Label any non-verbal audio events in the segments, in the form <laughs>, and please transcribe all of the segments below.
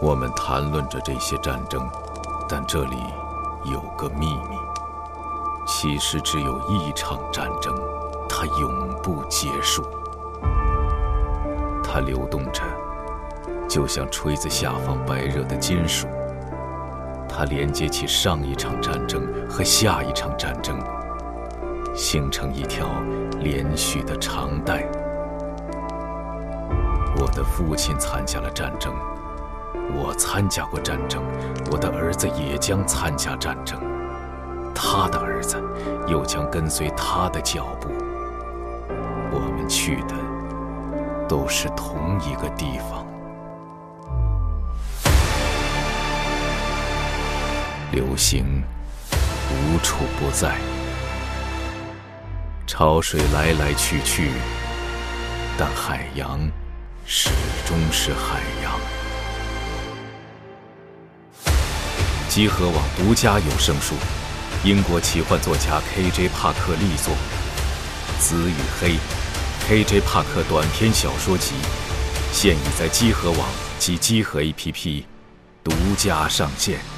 我们谈论着这些战争，但这里有个秘密：其实只有一场战争，它永不结束。它流动着，就像锤子下方白热的金属。它连接起上一场战争和下一场战争，形成一条连续的长带。我的父亲参加了战争。我参加过战争，我的儿子也将参加战争，他的儿子又将跟随他的脚步。我们去的都是同一个地方。流星无处不在，潮水来来去去，但海洋始终是海集合网独家有声书，英国奇幻作家 K.J. 帕克力作《紫与黑》，K.J. 帕克短篇小说集，现已在集合网及集合 A.P.P. 独家上线。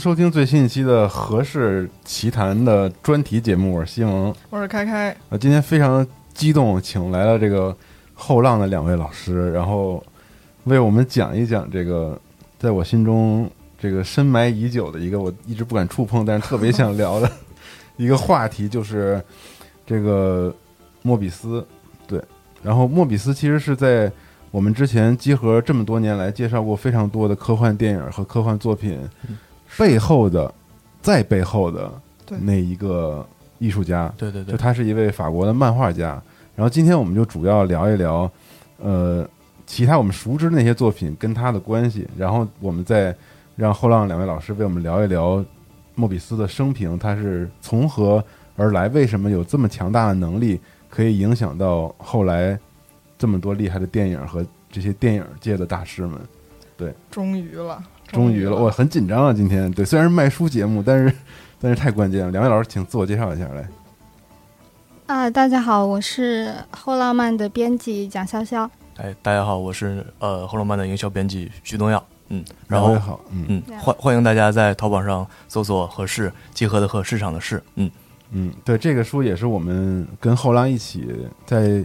收听最新一期的《何氏奇谈》的专题节目，我是西蒙，我是开开。啊，今天非常激动，请来了这个后浪的两位老师，然后为我们讲一讲这个在我心中这个深埋已久的一个我一直不敢触碰，但是特别想聊的 <laughs> 一个话题，就是这个莫比斯。对，然后莫比斯其实是在。我们之前集合这么多年来介绍过非常多的科幻电影和科幻作品背后的，在背后的那一个艺术家，对对对，就他是一位法国的漫画家。然后今天我们就主要聊一聊，呃，其他我们熟知的那些作品跟他的关系。然后我们再让后浪两位老师为我们聊一聊莫比斯的生平，他是从何而来？为什么有这么强大的能力，可以影响到后来？这么多厉害的电影和这些电影界的大师们，对，终于了，终于了，我很紧张啊！今天对，虽然是卖书节目，但是 <laughs> 但是太关键了。两位老师，请自我介绍一下来。啊，大家好，我是后浪漫的编辑蒋潇潇。哎，大家好，我是呃后浪漫的营销编辑徐东耀。嗯，然后好，嗯嗯，欢欢迎大家在淘宝上搜索“合适”，集合的和市场的市。嗯嗯，对，这个书也是我们跟后浪一起在。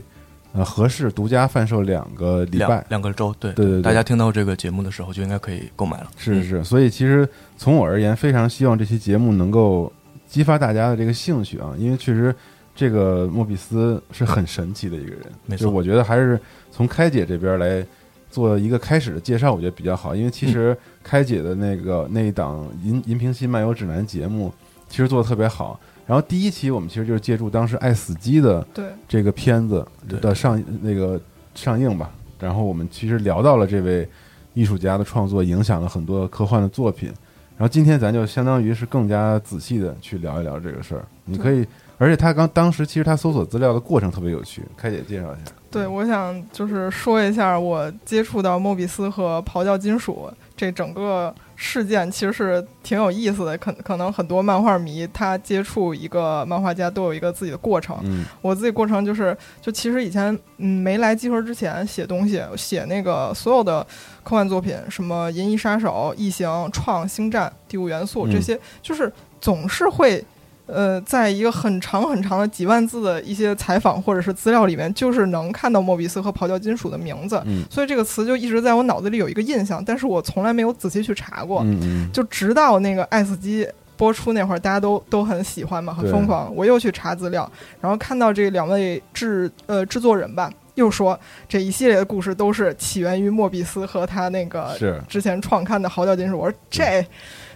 呃，合适独家贩售两个礼拜，两个周，对对对，大家听到这个节目的时候就应该可以购买了。是是是，所以其实从我而言，非常希望这期节目能够激发大家的这个兴趣啊，因为确实这个莫比斯是很神奇的一个人。没错，我觉得还是从开姐这边来做一个开始的介绍，我觉得比较好，因为其实开姐的那个那一档《银银平西漫游指南》节目，其实做的特别好。然后第一期我们其实就是借助当时《爱死机》的这个片子的上那个上映吧，然后我们其实聊到了这位艺术家的创作影响了很多科幻的作品。然后今天咱就相当于是更加仔细的去聊一聊这个事儿。你可以，而且他刚当时其实他搜索资料的过程特别有趣，开姐介绍一下。对，我想就是说一下我接触到莫比斯和咆哮金属这整个。事件其实是挺有意思的，可可能很多漫画迷他接触一个漫画家都有一个自己的过程。嗯，我自己过程就是，就其实以前嗯没来集合之前写东西，写那个所有的科幻作品，什么《银翼杀手》《异形》《创星战》《第五元素》这些，就是总是会。呃，在一个很长很长的几万字的一些采访或者是资料里面，就是能看到莫比斯和咆哮金属的名字，所以这个词就一直在我脑子里有一个印象，但是我从来没有仔细去查过，就直到那个《爱死机》播出那会儿，大家都都很喜欢嘛，很疯狂，我又去查资料，然后看到这两位制呃制作人吧，又说这一系列的故事都是起源于莫比斯和他那个之前创刊的嚎叫金属，我说这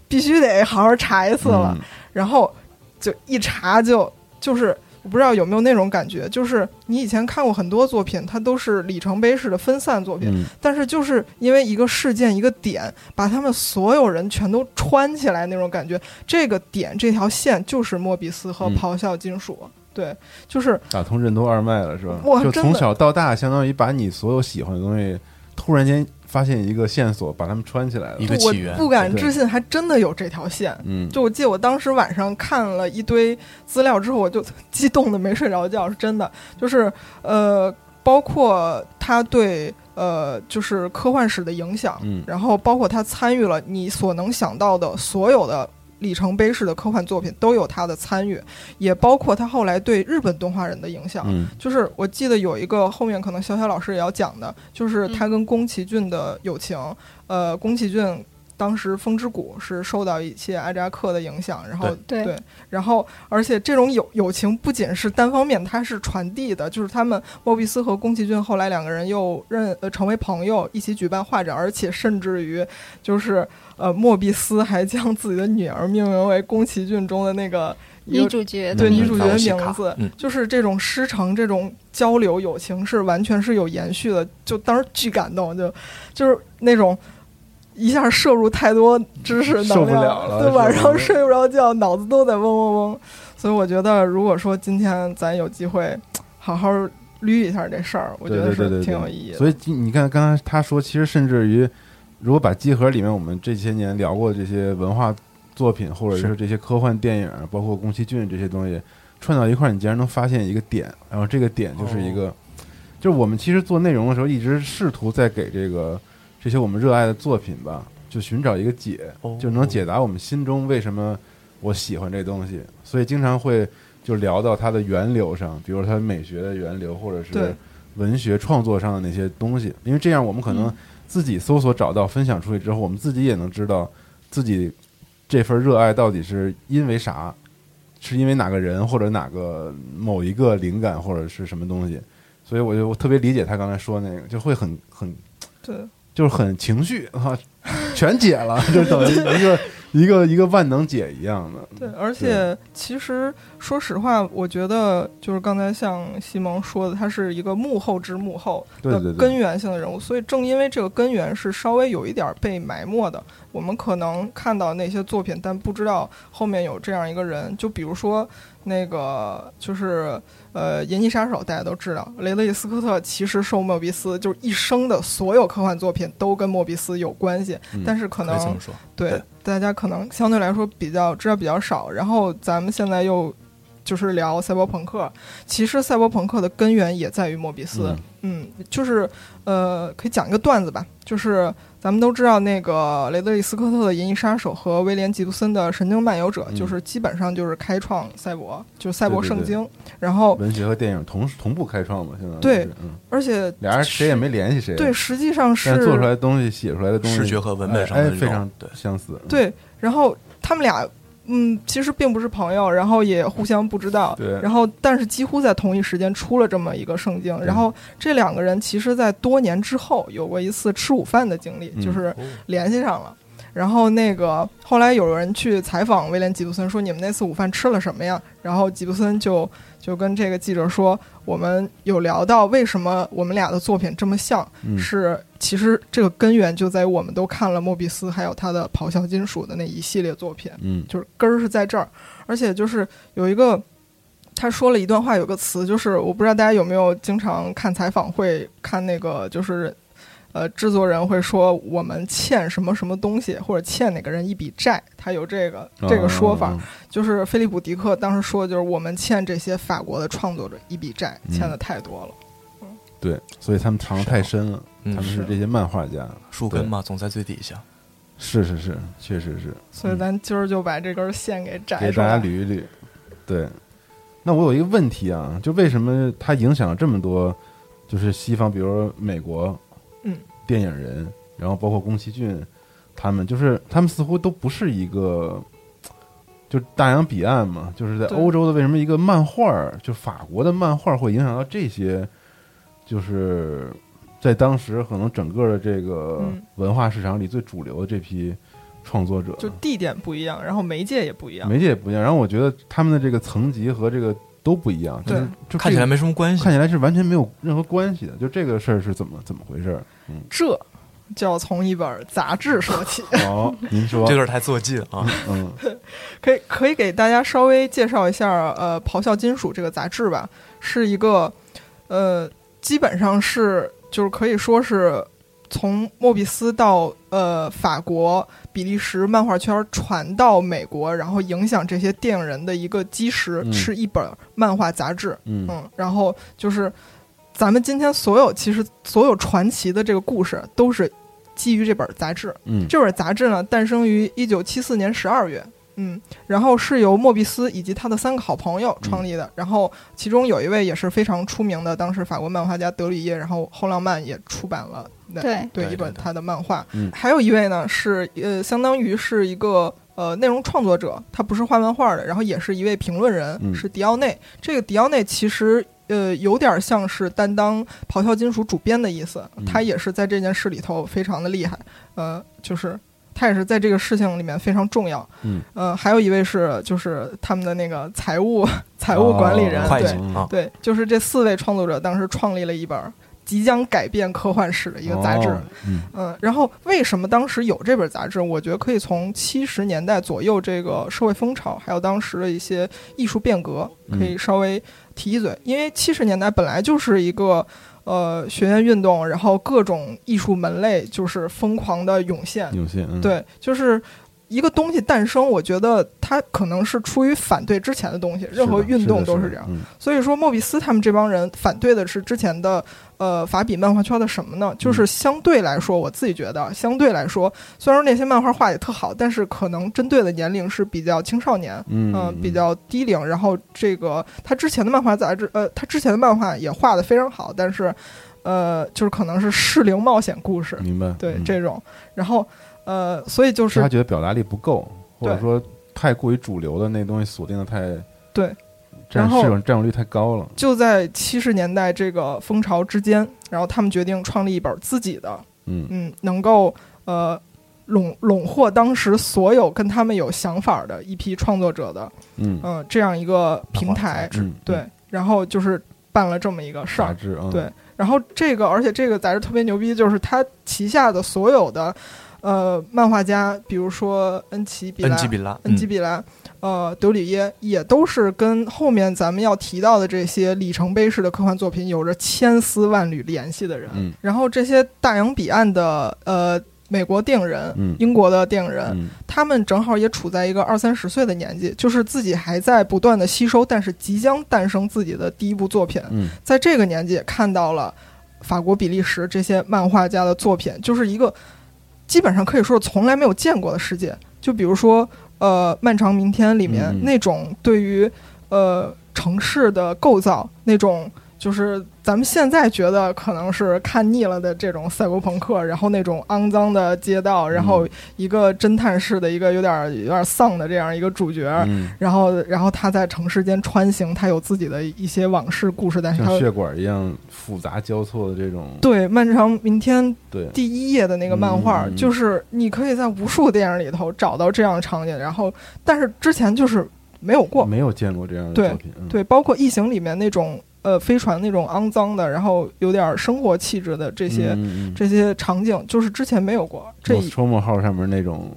必须得好好查一次了，然后。就一查就就是我不知道有没有那种感觉，就是你以前看过很多作品，它都是里程碑式的分散作品，嗯，但是就是因为一个事件一个点，把他们所有人全都穿起来那种感觉，这个点这条线就是莫比斯和嗯咆哮金属，对，就是打通任督二脉了是吧？就从小到大，相当于把你所有喜欢的东西，突然间发现一个线索，把它们穿起来了一。个我起源不敢置信，还真的有这条线。嗯，就我记得我当时晚上看了一堆资料之后，我就激动的没睡着觉，是真的。就是呃，包括他对呃，就是科幻史的影响，嗯然后包括他参与了你所能想到的所有的。里程碑式的科幻作品都有他的参与，也包括他后来对日本动画人的影响。嗯就是我记得有一个后面可能小小老师也要讲的，就是他跟宫崎骏的友情。呃，宫崎骏当时《风之谷》是受到一些艾扎克的影响，然后对。对，然后而且这种友友情不仅是单方面，它是传递的，就是他们莫比斯和宫崎骏后来两个人又认呃成为朋友，一起举办画展，而且甚至于就是呃莫比斯还将自己的女儿命名为宫崎骏中的那个女主角对嗯女主角的名字，嗯。就是这种师承、这种交流、友情是完全是有延续的。就当时巨感动，就就是那种一下摄入太多知识受不能量，对，了了是晚上吧睡不着觉，脑子都在嗡嗡嗡。所以我觉得，如果说今天咱有机会好好捋一下这事儿，我觉得是对对对对，对挺有意义的。所以你看，刚才他说，其实甚至于，如果把集合里面我们这些年聊过的这些文化作品，或者是是这些科幻电影，包括宫崎骏这些东西串到一块儿，你竟然能发现一个点，然后这个点就是一个，哦就是我们其实做内容的时候，一直试图在给这个这些我们热爱的作品吧，就寻找一个解，哦。就能解答我们心中为什么我喜欢这东西，所以经常会就聊到它的源流上，比如它美学的源流，或者是文学创作上的那些东西，因为这样我们可能嗯。自己搜索找到、分享出去之后，我们自己也能知道自己这份热爱到底是因为啥，是因为哪个人或者哪个某一个灵感或者是什么东西，所以我就特别理解他刚才说那个，就会很很对，就是很情绪啊，<laughs> 全解了，<laughs> 就等于一个一个一个万能解一样的。对，而且其实说实话，我觉得就是刚才像西蒙说的，他是一个幕后之幕后的根源性的人物，所以正因为这个根源是稍微有一点儿被埋没的，我们可能看到那些作品，但不知道后面有这样一个人。就比如说那个，就是呃，《银翼杀手》，大家都知道，雷德利·斯科特其实受莫比斯就是一生的所有科幻作品都跟莫比斯有关系，嗯但是可能。对对，大家可能相对来说比较知道比较少。然后咱们现在又就是聊赛博朋克，其实赛博朋克的根源也在于莫比斯。嗯就是呃，可以讲一个段子吧，就是咱们都知道那个雷德利·斯科特的《银翼杀手》和威廉·吉布森的《神经漫游者》，嗯就是基本上就是开创赛博，就是赛博对对圣经。然后，文学和电影同同步开创嘛，现在对嗯，而且俩人谁也没联系谁，对，，实际上是但做出来的东西、写出来的东西，视觉和文本上非常对相似，对，然后他们俩，嗯，其实并不是朋友，然后也互相不知道，对然后但是几乎在同一时间出了这么一个圣经，然后这两个人其实，在多年之后有过一次吃午饭的经历，嗯就是联系上了。然后那个后来有人去采访威廉·吉布森，说你们那次午饭吃了什么呀？然后吉布森就就跟这个记者说，我们有聊到为什么我们俩的作品这么像，嗯是其实这个根源就在于我们都看了莫比斯还有他的咆哮金属的那一系列作品，嗯就是根儿是在这儿，而且就是有一个。他说了一段话，有个词，就是我不知道大家有没有经常看采访会看那个，就是，呃，制作人会说我们欠什么什么东西，或者欠哪个人一笔债，他有这个这个说法。哦就是菲利普·迪克当时说，就是我们欠这些法国的创作者一笔债，嗯欠的太多了。对，所以他们藏的太深了，嗯他们是这些漫画家，树根嘛，总在最底下。是是是，确实是，所以咱今儿就把这根线给摘给大家。捋一捋。对，那我有一个问题啊，就为什么它影响了这么多，就是西方，比如说美国，嗯，电影人，然后包括宫崎骏，他们就是他们似乎都不是一个，就大洋彼岸嘛，就是在欧洲的为什么一个漫画儿，就法国的漫画会影响到这些，就是在当时可能整个的这个嗯文化市场里最主流的这批创作者，就地点不一样，然后媒介也不一样。媒介也不一样。然后我觉得他们的这个层级和这个都不一样，对就看起来没什么关系看。起来是完全没有任何关系的。就这个事儿是怎么怎么回事儿？这就要从一本杂志说起。<laughs> 哦，您说这，有点太做记了啊！嗯 <laughs> 可以可以给大家稍微介绍一下，呃，《咆哮金属》这个杂志吧，是一个，呃，基本上是就是可以说是从莫比斯到呃法国、比利时漫画圈传到美国，然后影响这些电影人的一个基石，嗯。是一本漫画杂志。嗯。嗯，然后就是咱们今天所有其实所有传奇的这个故事都是基于这本杂志。嗯。这本杂志呢，诞生于一九七四年十二月，嗯，然后是由莫比斯以及他的三个好朋友创立的，然后其中有一位也是非常出名的，当时法国漫画家德里耶，然后后浪漫也出版了那对。对一本他的漫画，嗯。还有一位呢是呃，相当于是一个。呃，内容创作者，他不是画漫画的，然后也是一位评论人，嗯。是迪奥内。这个迪奥内其实呃有点像是担当咆哮金属主编的意思，嗯。他也是在这件事里头非常的厉害，呃，就是他也是在这个事情里面非常重要。嗯，呃，还有一位是就是他们的那个财务 <laughs> 财务管理人，哦对啊，对，就是这四位创作者当时创立了一本即将改变科幻史的一个杂志。哦嗯嗯，然后为什么当时有这本杂志？我觉得可以从七十年代左右这个社会风潮，还有当时的一些艺术变革，可以稍微提一嘴。因为七十年代本来就是一个呃学院运动，然后各种艺术门类就是疯狂的涌现。涌现，嗯，对，就是一个东西诞生，我觉得它可能是出于反对之前的东西，任何运动都是这样。嗯所以说，莫比斯他们这帮人反对的是之前的呃法比漫画圈的什么呢？嗯就是相对来说，我自己觉得，相对来说，虽然说那些漫画画也特好，但是可能针对的年龄是比较青少年。嗯嗯，比较低龄，然后这个他之前的漫画杂志，呃，他之前的漫画也画的非常好，但是，呃，就是可能是适龄冒险故事，明白，对、嗯这种，然后，呃，所以就是是他觉得表达力不够，或者说太过于主流的那东西锁定的太对，占然后市场占有率太高了。就在七十年代这个风潮之间，然后他们决定创立一本自己的，嗯。嗯，能够呃笼笼获当时所有跟他们有想法的一批创作者的，嗯。嗯、这样一个平台，嗯，对，然后就是办了这么一个事儿，对，然后这个而且这个杂志特别牛逼，就是它旗下的所有的呃漫画家，比如说恩奇比拉恩奇比拉，恩基嗯比拉，呃，德里耶也都是跟后面咱们要提到的这些里程碑式的科幻作品有着千丝万缕联系的人。嗯。然后这些大洋彼岸的呃美国电影人、嗯。英国的电影人，嗯。他们正好也处在一个二三十岁的年纪，就是自己还在不断的吸收，但是即将诞生自己的第一部作品。嗯。在这个年纪也看到了法国、比利时这些漫画家的作品，就是一个基本上可以说是从来没有见过的世界。就比如说，呃，《漫长明天》里面嗯那种对于呃城市的构造那种。就是咱们现在觉得可能是看腻了的这种赛博朋克，然后那种肮脏的街道，然后一个侦探式的一个有点有点丧的这样一个主角，嗯，然后然后他在城市间穿行，他有自己的一些往事故事，但是他像血管一样复杂交错的这种，对《漫长明天》对，第一页的那个漫画，就是你可以在无数电影里头找到这样的场景，然后但是之前就是没有过，没有见过这样的对作品，嗯，对，包括《异形》里面那种呃飞船那种肮脏的，然后有点生活气质的这些、这些场景，就是之前没有过。这嗯抽墨号上面那种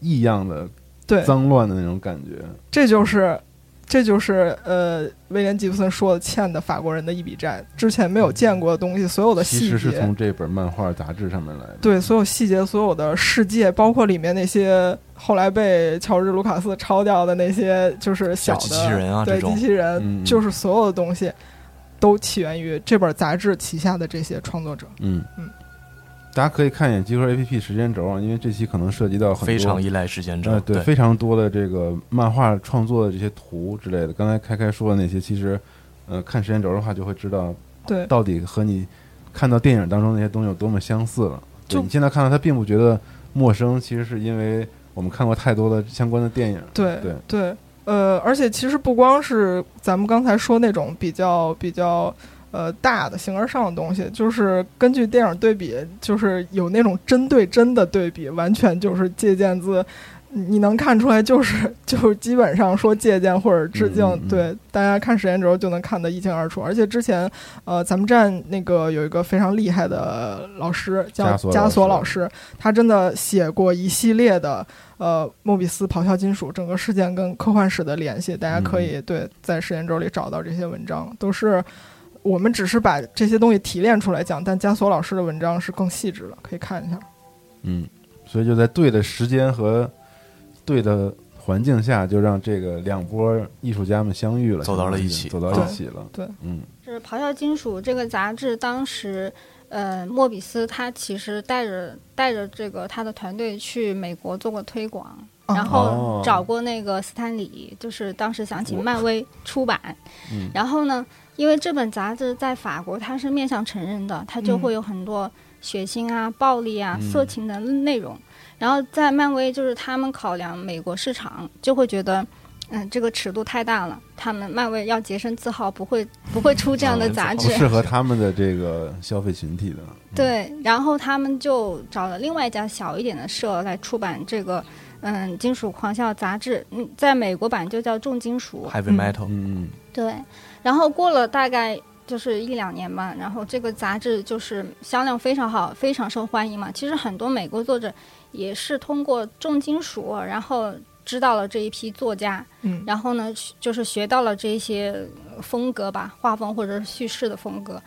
异样的对，脏乱的那种感觉，这就是。这就是呃，威廉·吉布森说的欠的法国人的一笔债，之前没有见过的东西，所有的细其实是节，从这本漫画杂志上面来的。对所有细节、所有的世界，包括里面那些后来被乔治·卢卡斯抄掉的那些，就是小的小机器人啊对机器人，嗯就是所有的东西都起源于这本杂志旗下的这些创作者。嗯嗯，大家可以看一眼集合 APP 时间轴啊，因为这期可能涉及到很多非常依赖时间轴呃，，对，对，非常多的这个漫画创作的这些图之类的。刚才开开说的那些，其实，呃，看时间轴的话，就会知道对，到底和你看到电影当中那些东西有多么相似了。对就你现在看到它，并不觉得陌生，其实是因为我们看过太多的相关的电影。对对对，呃，而且其实不光是咱们刚才说那种比较比较呃大的形而上的东西，就是根据电影对比，就是有那种针对真的对比，完全就是借鉴自你能看出来，就是 <laughs> 就是基本上说借鉴或者致敬，嗯嗯嗯对大家看时间轴就能看得一清二楚。而且之前呃，咱们站那个有一个非常厉害的老师叫加索老老师，他真的写过一系列的呃莫比斯咆哮金属整个事件跟科幻史的联系，大家可以对在时间轴里找到这些文章，都是。我们只是把这些东西提炼出来讲，但加索老师的文章是更细致的，可以看一下。嗯，所以就在对的时间和对的环境下，就让这个两波艺术家们相遇了，走到了一起。走到一起了。对，嗯。是《咆哮金属》这个杂志，当时，呃，莫比斯他其实带着带着这个他的团队去美国做过推广，哦然后找过那个斯坦李，就是当时想请漫威出版，嗯。然后呢，因为这本杂志在法国它是面向成人的，它就嗯。会有很多血腥啊、暴力啊、嗯。色情的内容，然后在漫威就是他们考量美国市场，就会觉得。嗯，这个尺度太大了，他们漫威要洁身自好，不会不会出这样的杂志。不适合他们的这个消费群体的。<laughs> 对，然后他们就找了另外一家小一点的社来出版这个，嗯，金属狂笑杂志，嗯，在美国版就叫重金属。heavy 嗯 metal，嗯对，然后过了大概就是一两年吧，然后这个杂志就是销量非常好，非常受欢迎嘛。其实很多美国作者也是通过重金属，然后知道了这一批作家，嗯，然后呢，就是学到了这些风格吧，画风或者是叙事的风格。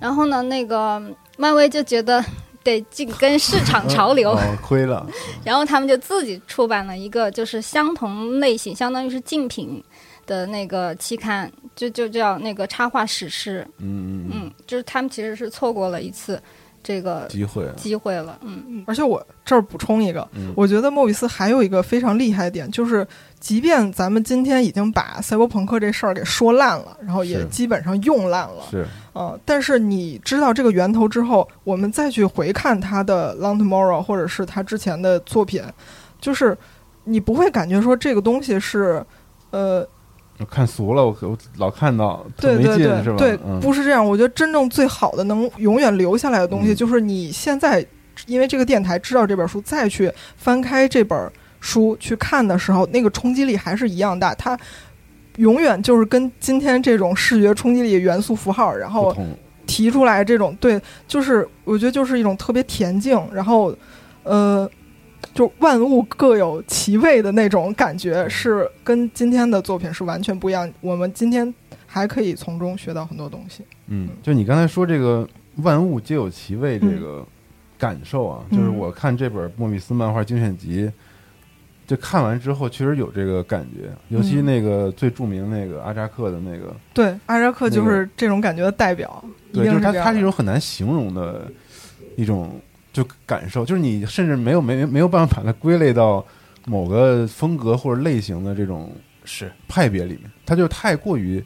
然后呢，那个漫威就觉得 <laughs> 得紧跟市场潮流，哦，亏了。<laughs> 然后他们就自己出版了一个就是相同类型，相当于是竞品的那个期刊，就就叫那个插画史诗。嗯嗯嗯，就是他们其实是错过了一次这个机会。机会了。嗯，嗯，而且我这儿补充一个，嗯我觉得莫比斯还有一个非常厉害的点，就是即便咱们今天已经把赛博朋克这事儿给说烂了，然后也基本上用烂了，是，嗯，但是你知道这个源头之后，我们再去回看他的《Long Tomorrow》或者是他之前的作品，就是你不会感觉说这个东西是，呃，我看俗了，我我老看到对对是吧？对对，嗯不是这样。我觉得真正最好的能永远留下来的东西，嗯就是你现在因为这个电台知道这本书，再去翻开这本书去看的时候，那个冲击力还是一样大。它永远就是跟今天这种视觉冲击力元素符号，然后。提出来这种对，就是我觉得就是一种特别恬静，然后呃，就万物各有其味的那种感觉，是跟今天的作品是完全不一样。我们今天还可以从中学到很多东西。嗯，就你刚才说这个万物皆有其味这个感受啊，嗯。就是我看这本莫比斯漫画精选集，就看完之后确实有这个感觉，尤其嗯那个最著名那个阿扎克的那个，对，阿扎克就是这种感觉的代表，一对，就是他他是一种很难形容的一种就感受，就是你甚至没有没没有办法把它归类到某个风格或者类型的这种是。派别里面，它就太过于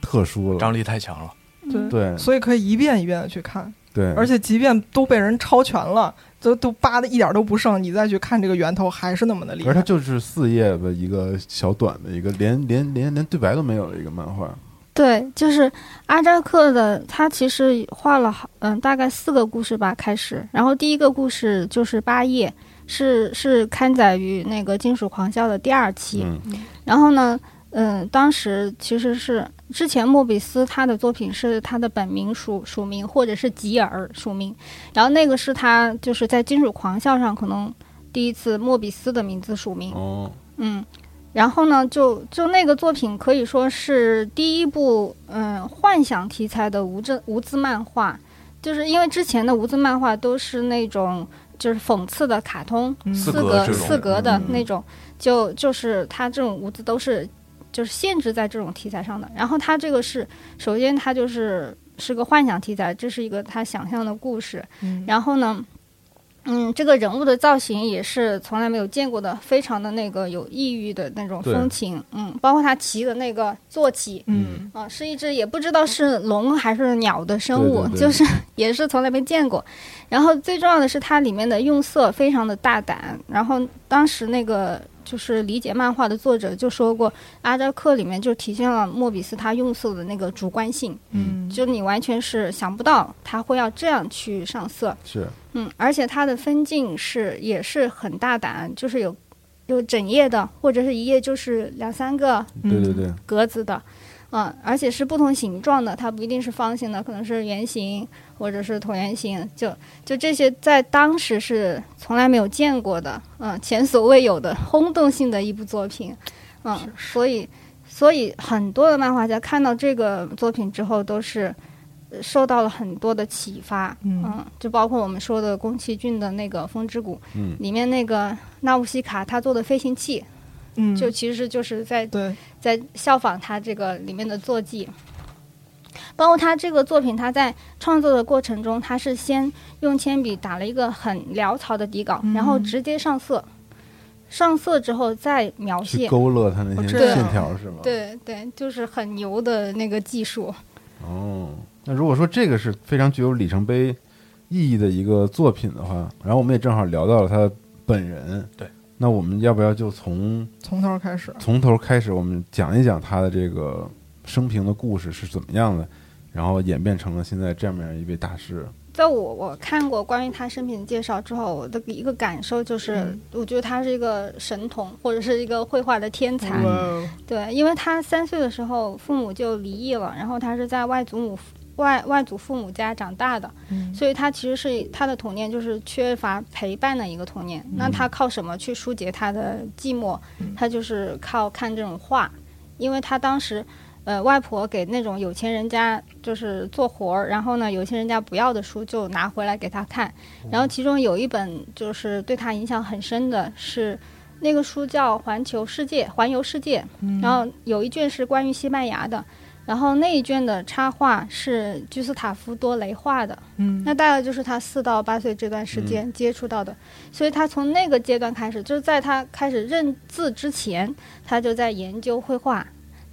特殊了，张力太强了。对。对。所以可以一遍一遍的去看，对，而且即便都被人抄全了，都都扒的一点都不剩，你再去看这个源头，还是那么的厉害。而它就是四页的一个小短的一个连连连连对白都没有的一个漫画，对，就是阿扎克的，他其实画了好，嗯，大概四个故事吧，开始。然后第一个故事就是八页，是是刊载于那个《金属狂笑》的第二期。嗯然后呢，嗯，当时其实是之前莫比斯他的作品是他的本名署署名或者是吉尔署名，然后那个是他就是在《金属狂笑》上可能第一次莫比斯的名字署名。哦，嗯，然后呢，就就那个作品可以说是第一部嗯幻想题材的无字无字漫画，就是因为之前的无字漫画都是那种就是讽刺的卡通，嗯。四四格四格的嗯。那种，就就是它这种无字都是就是限制在这种题材上的。然后它这个是首先它就是是个幻想题材，这是一个他想象的故事，嗯。然后呢，嗯，这个人物的造型也是从来没有见过的，非常的那个有异域的那种风情，嗯，包括他骑的那个坐骑。嗯啊，是一只也不知道是龙还是鸟的生物，对对对就是 <laughs> 也是从来没见过。然后最重要的是它里面的用色非常的大胆。然后当时那个就是理解漫画的作者就说过，阿扎克里面就体现了莫比斯他用色的那个主观性，嗯，就你完全是想不到他会要这样去上色。是。嗯，而且他的分镜是也是很大胆，就是有有整页的，或者是一页就是两三个对对对，格子的，嗯，而且是不同形状的，它不一定是方形的，可能是圆形或者是椭圆形，就就这些在当时是从来没有见过的，嗯，前所未有的轰动性的一部作品，嗯，所以所以很多的漫画家看到这个作品之后都是。呃受到了很多的启发，嗯就包括我们说的宫崎骏的那个《风之谷》，嗯里面那个纳乌西卡他做的飞行器，嗯，就其实就是在对，在效仿他这个里面的坐骑。包括他这个作品，他在创作的过程中，他是先用铅笔打了一个很潦草的底稿，嗯然后直接上色，上色之后再描去写。勾勒他那些线条是吗？。对对，就是很牛的那个技术。哦，那如果说这个是非常具有里程碑意义的一个作品的话，然后我们也正好聊到了他本人，对，那我们要不要就从从头开始，从头开始，我们讲一讲他的这个生平的故事是怎么样的，然后演变成了现在这样一位大师？在我我看过关于他生平的介绍之后，我的一个感受就是，嗯我觉得他是一个神童，或者是一个绘画的天才。对，因为他三岁的时候父母就离异了，然后他是在外祖母外外祖父母家长大的，嗯所以他其实是他的童年就是缺乏陪伴的一个童年。那他靠什么去疏解他的寂寞？他就是靠看这种画，因为他当时。呃，外婆给那种有钱人家就是做活儿，然后呢，有钱人家不要的书就拿回来给他看，然后其中有一本就是对他影响很深的是那个书叫《环球世界》，环游世界，然后有一卷是关于西班牙的，然后那一卷的插画是居斯塔夫多雷画的，嗯。那大概就是他四到八岁这段时间接触到的，所以他从那个阶段开始，就是在他开始认字之前，他就在研究绘画，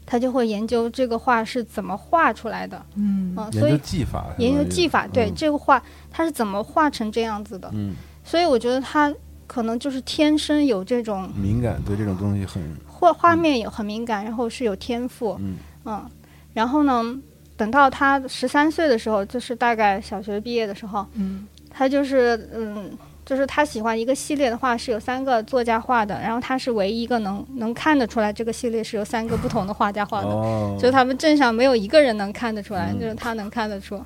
他就会研究这个画是怎么画出来的，嗯。嗯，研究所以技法，研究技法，对、嗯。这个画它是怎么画成这样子的，嗯，所以我觉得他可能就是天生有这种敏感，对这种东西很，画画面也很敏感，然后是有天赋，嗯。嗯，然后呢，等到他十三岁的时候，就是大概小学毕业的时候，嗯他就是嗯，就是他喜欢一个系列的画是有三个作家画的，然后他是唯一一个能能看得出来这个系列是由三个不同的画家画的，哦，就他们镇上没有一个人能看得出来，嗯就是他能看得出。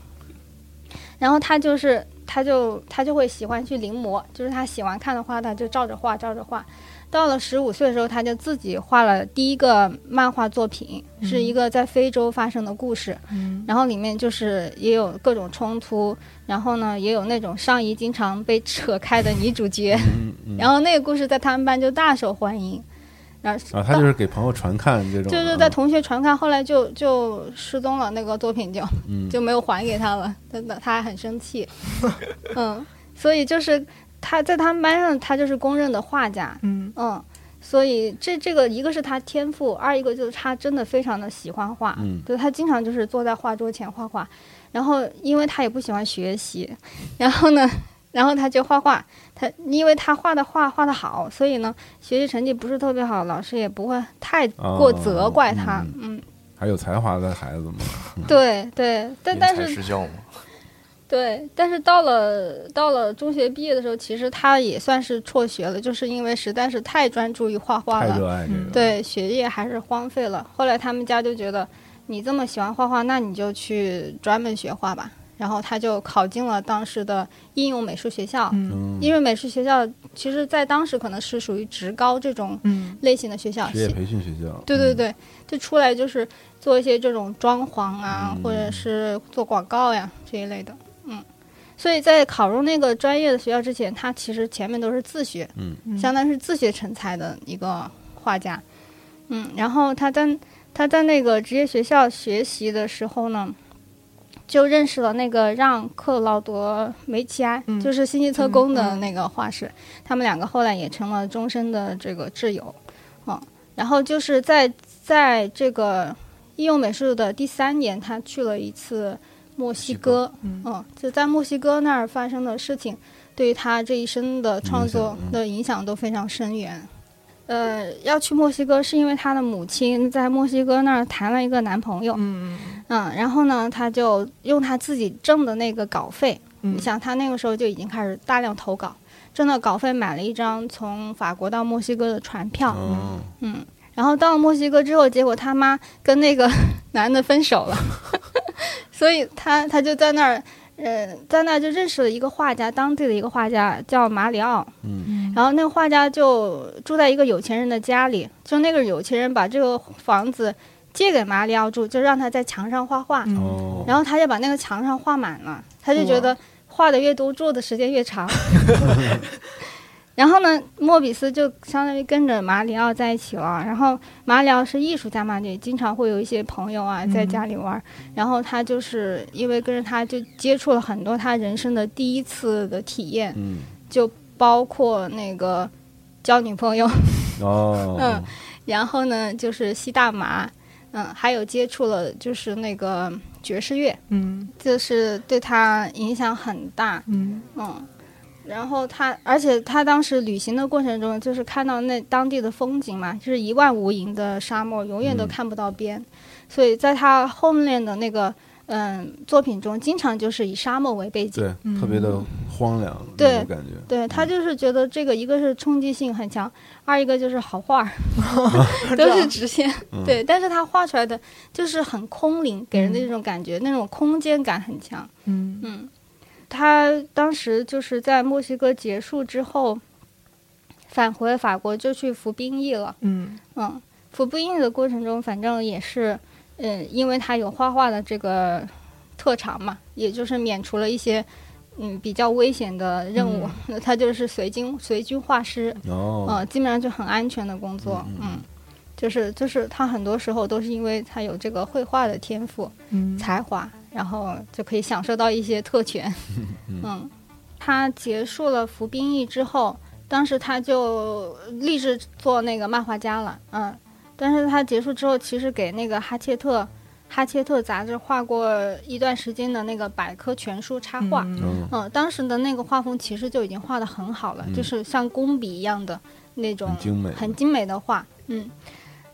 然后他就是，他就他就会喜欢去临摹，就是他喜欢看的画，他就照着画，照着画。到了十五岁的时候，他就自己画了第一个漫画作品，是一个在非洲发生的故事。嗯然后里面就是也有各种冲突，然后呢，也有那种上衣经常被扯开的女主角。嗯嗯，<laughs> 然后那个故事在他们班就大受欢迎。然后啊，他就是给朋友传看这种，就是在嗯同学传看，后来就就失踪了，那个作品就嗯就没有还给他了，真的他还很生气，<laughs> 嗯，所以就是他在他们班上，他就是公认的画家，嗯。嗯，所以这这个一个是他天赋，二一个就是他真的非常的喜欢画，嗯对他经常就是坐在画桌前画画，然后因为他也不喜欢学习，然后呢，然后他就画画，他因为他画的画画的好，所以呢学习成绩不是特别好，老师也不会太过责怪他，哦嗯，还有才华的孩子嘛，对对，但但因材是施教嘛，对，但是到了到了中学毕业的时候，其实他也算是辍学了，就是因为实在是太专注于画画了，太热爱这个，对学业还是荒废了。后来他们家就觉得你这么喜欢画画，那你就去专门学画吧。然后他就考进了当时的应用美术学校，嗯嗯，应用美术学校其实在当时可能是属于职高这种嗯类型的学校，职业培训学校，嗯，对对对，就出来就是做一些这种装潢啊，嗯或者是做广告呀这一类的，嗯。所以在考入那个专业的学校之前，他其实前面都是自学，嗯。嗯。相当于是自学成才的一个画家，嗯。然后他在他在那个职业学校学习的时候呢，就认识了那个让·克劳德梅奇埃，嗯。就是星际特工的那个画师，他们两个后来也成了终身的这个挚友，嗯。然后就是在在这个应用美术的第三年，他去了一次墨西哥，嗯。嗯，就在墨西哥那儿发生的事情，对于他这一生的创作的影响都非常深远。呃，要去墨西哥是因为他的母亲在墨西哥那儿谈了一个男朋友，嗯嗯，然后呢，他就用他自己挣的那个稿费，嗯。你想他那个时候就已经开始大量投稿，挣的稿费买了一张从法国到墨西哥的船票，哦，嗯，然后到了墨西哥之后，结果他妈跟那个 <laughs> 男的分手了，<laughs> 所以他他就在那儿，呃，在那儿就认识了一个画家，当地的一个画家叫马里奥，嗯，然后那个画家就住在一个有钱人的家里，就那个有钱人把这个房子借给马里奥住，就让他在墙上画画，嗯。哦，然后他就把那个墙上画满了，他就觉得画的越多，住的时间越长。<laughs> 然后呢，莫比斯就相当于跟着马里奥在一起了。然后马里奥是艺术家嘛，也经常会有一些朋友啊在家里玩。然后他就是因为跟着他，就接触了很多他人生的第一次的体验，嗯，就包括那个交女朋友，哦，嗯然后呢就是吸大麻，嗯，还有接触了就是那个爵士乐。嗯就是对他影响很大，嗯嗯，然后他，而且他当时旅行的过程中，就是看到那当地的风景嘛，就是一望无垠的沙漠，永远都嗯。看不到边，所以在他后面的那个嗯作品中，经常就是以沙漠为背景。对，嗯特别的荒凉，对那种感觉，对他就是觉得这个一个是冲击性很强，二一个就是好画儿 <laughs> <laughs> 都是直线，嗯。对，但是他画出来的就是很空灵，给人的一种感觉，那种空间感很强。嗯。嗯，他当时就是在墨西哥结束之后，返回法国就去服兵役了。嗯。嗯，服兵役的过程中，反正也是，嗯，因为他有画画的这个特长嘛，也就是免除了一些嗯比较危险的任务，<laughs> 那他就是随军随军画师，哦，呃，基本上就很安全的工作，嗯嗯。嗯。就是就是他很多时候都是因为他有这个绘画的天赋，嗯。才华，然后就可以享受到一些特权。<laughs> 嗯，他结束了服兵役之后，当时他就立志做那个漫画家了。嗯，但是他结束之后，其实给那个哈切特哈切特杂志画过一段时间的那个百科全书插画。嗯嗯嗯，当时的那个画风其实就已经画得很好了，嗯就是像工笔一样的那种很精美，很精美的画，嗯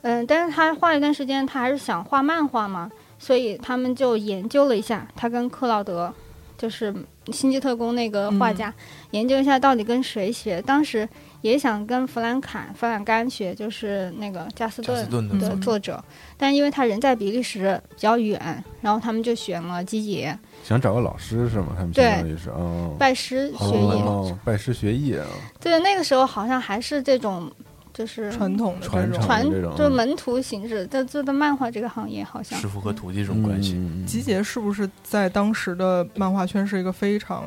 嗯，但是他画了一段时间，他还是想画漫画嘛，所以他们就研究了一下，他跟克劳德，就是星际特工那个画家，研究一下到底跟谁学。当时也想跟弗兰坎、弗兰甘学，就是那个加斯顿顿的的作者，但因为他人在比利时比较远，然后他们就选了基杰想找个老师是吗？他们对相当于是哦，拜师学艺。哦，拜师学艺啊，对，那个时候好像还是这种，就是传统的传承传这种就是门徒形式，在做的漫画这个行业好像师傅和徒弟这种关系。嗯，嗯集结是不是在当时的漫画圈是一个非常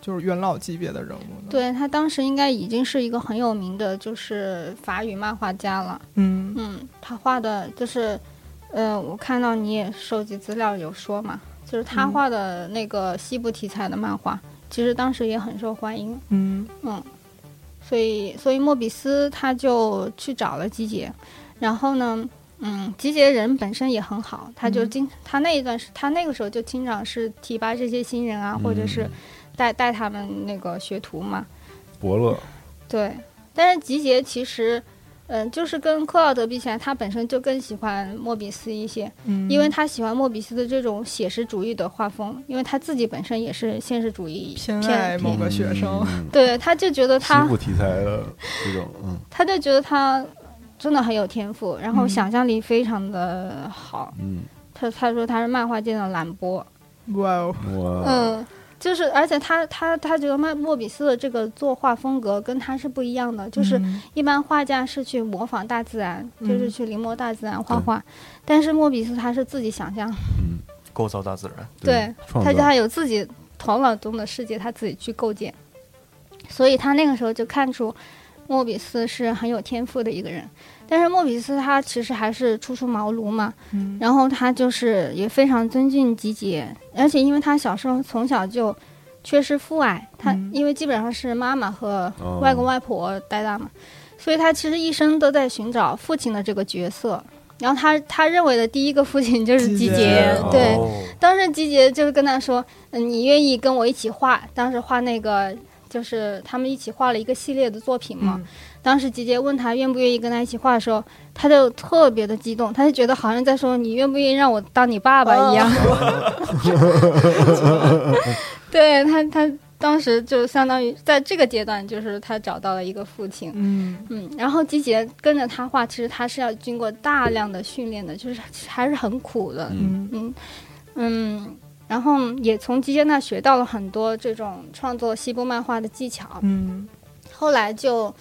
就是元老级别的人物呢？，对他当时应该已经是一个很有名的，就是法语漫画家了。嗯嗯，他画的就是，呃，我看到你也收集资料有说嘛，就是他嗯画的那个西部题材的漫画，其实当时也很受欢迎。嗯嗯，所以所以莫比斯他就去找了吉杰，然后呢，嗯，吉杰人本身也很好，他就嗯。经、他那一段时他那个时候就经常是提拔这些新人啊，或者是嗯带带他们那个学徒嘛，伯乐，对。但是吉杰其实，嗯、就是跟克奥德比起来，他本身就更喜欢莫比斯一些，嗯，因为他喜欢莫比斯的这种写实主义的画风，因为他自己本身也是现实主义偏爱某个学生，嗯，<laughs> 对，他就觉得西他部题材的这种，嗯。<laughs> 他就觉得他真的很有天赋，然后嗯。想象力非常的好。嗯，他他说他是漫画界的兰波，哇哦，我嗯，就是而且他他他觉得莫莫比斯的这个作画风格跟他是不一样的，就是嗯。一般画家是去模仿大自然，嗯就是去临摹大自然画画，但是莫比斯他是自己想象，嗯，构造大自然，对，他他有自己头脑中的世界，他自己去构建，所以他那个时候就看出莫比斯是很有天赋的一个人。但是莫比斯他其实还是初出茅庐嘛，嗯然后他就是也非常尊敬吉杰，而且因为他小时候从小就缺失父爱，他嗯因为基本上是妈妈和哦外公外婆带大嘛，所以他其实一生都在寻找父亲的这个角色。然后他他认为的第一个父亲就是吉吉杰杰，对，哦当时吉杰就是跟他说：“嗯，你愿意跟我一起画？当时画那个就是他们一起画了一个系列的作品嘛。嗯当时吉杰问他愿不愿意跟他一起画的时候，他就特别的激动，他就觉得好像在说你愿不愿意让我当你爸爸一样。<laughs> 对他他当时就相当于在这个阶段，就是他找到了一个父亲。嗯嗯，然后吉杰跟着他画，其实他是要经过大量的训练的，就是还是很苦的。嗯嗯嗯嗯，然后也从吉杰那学到了很多这种创作西部漫画的技巧。嗯后来就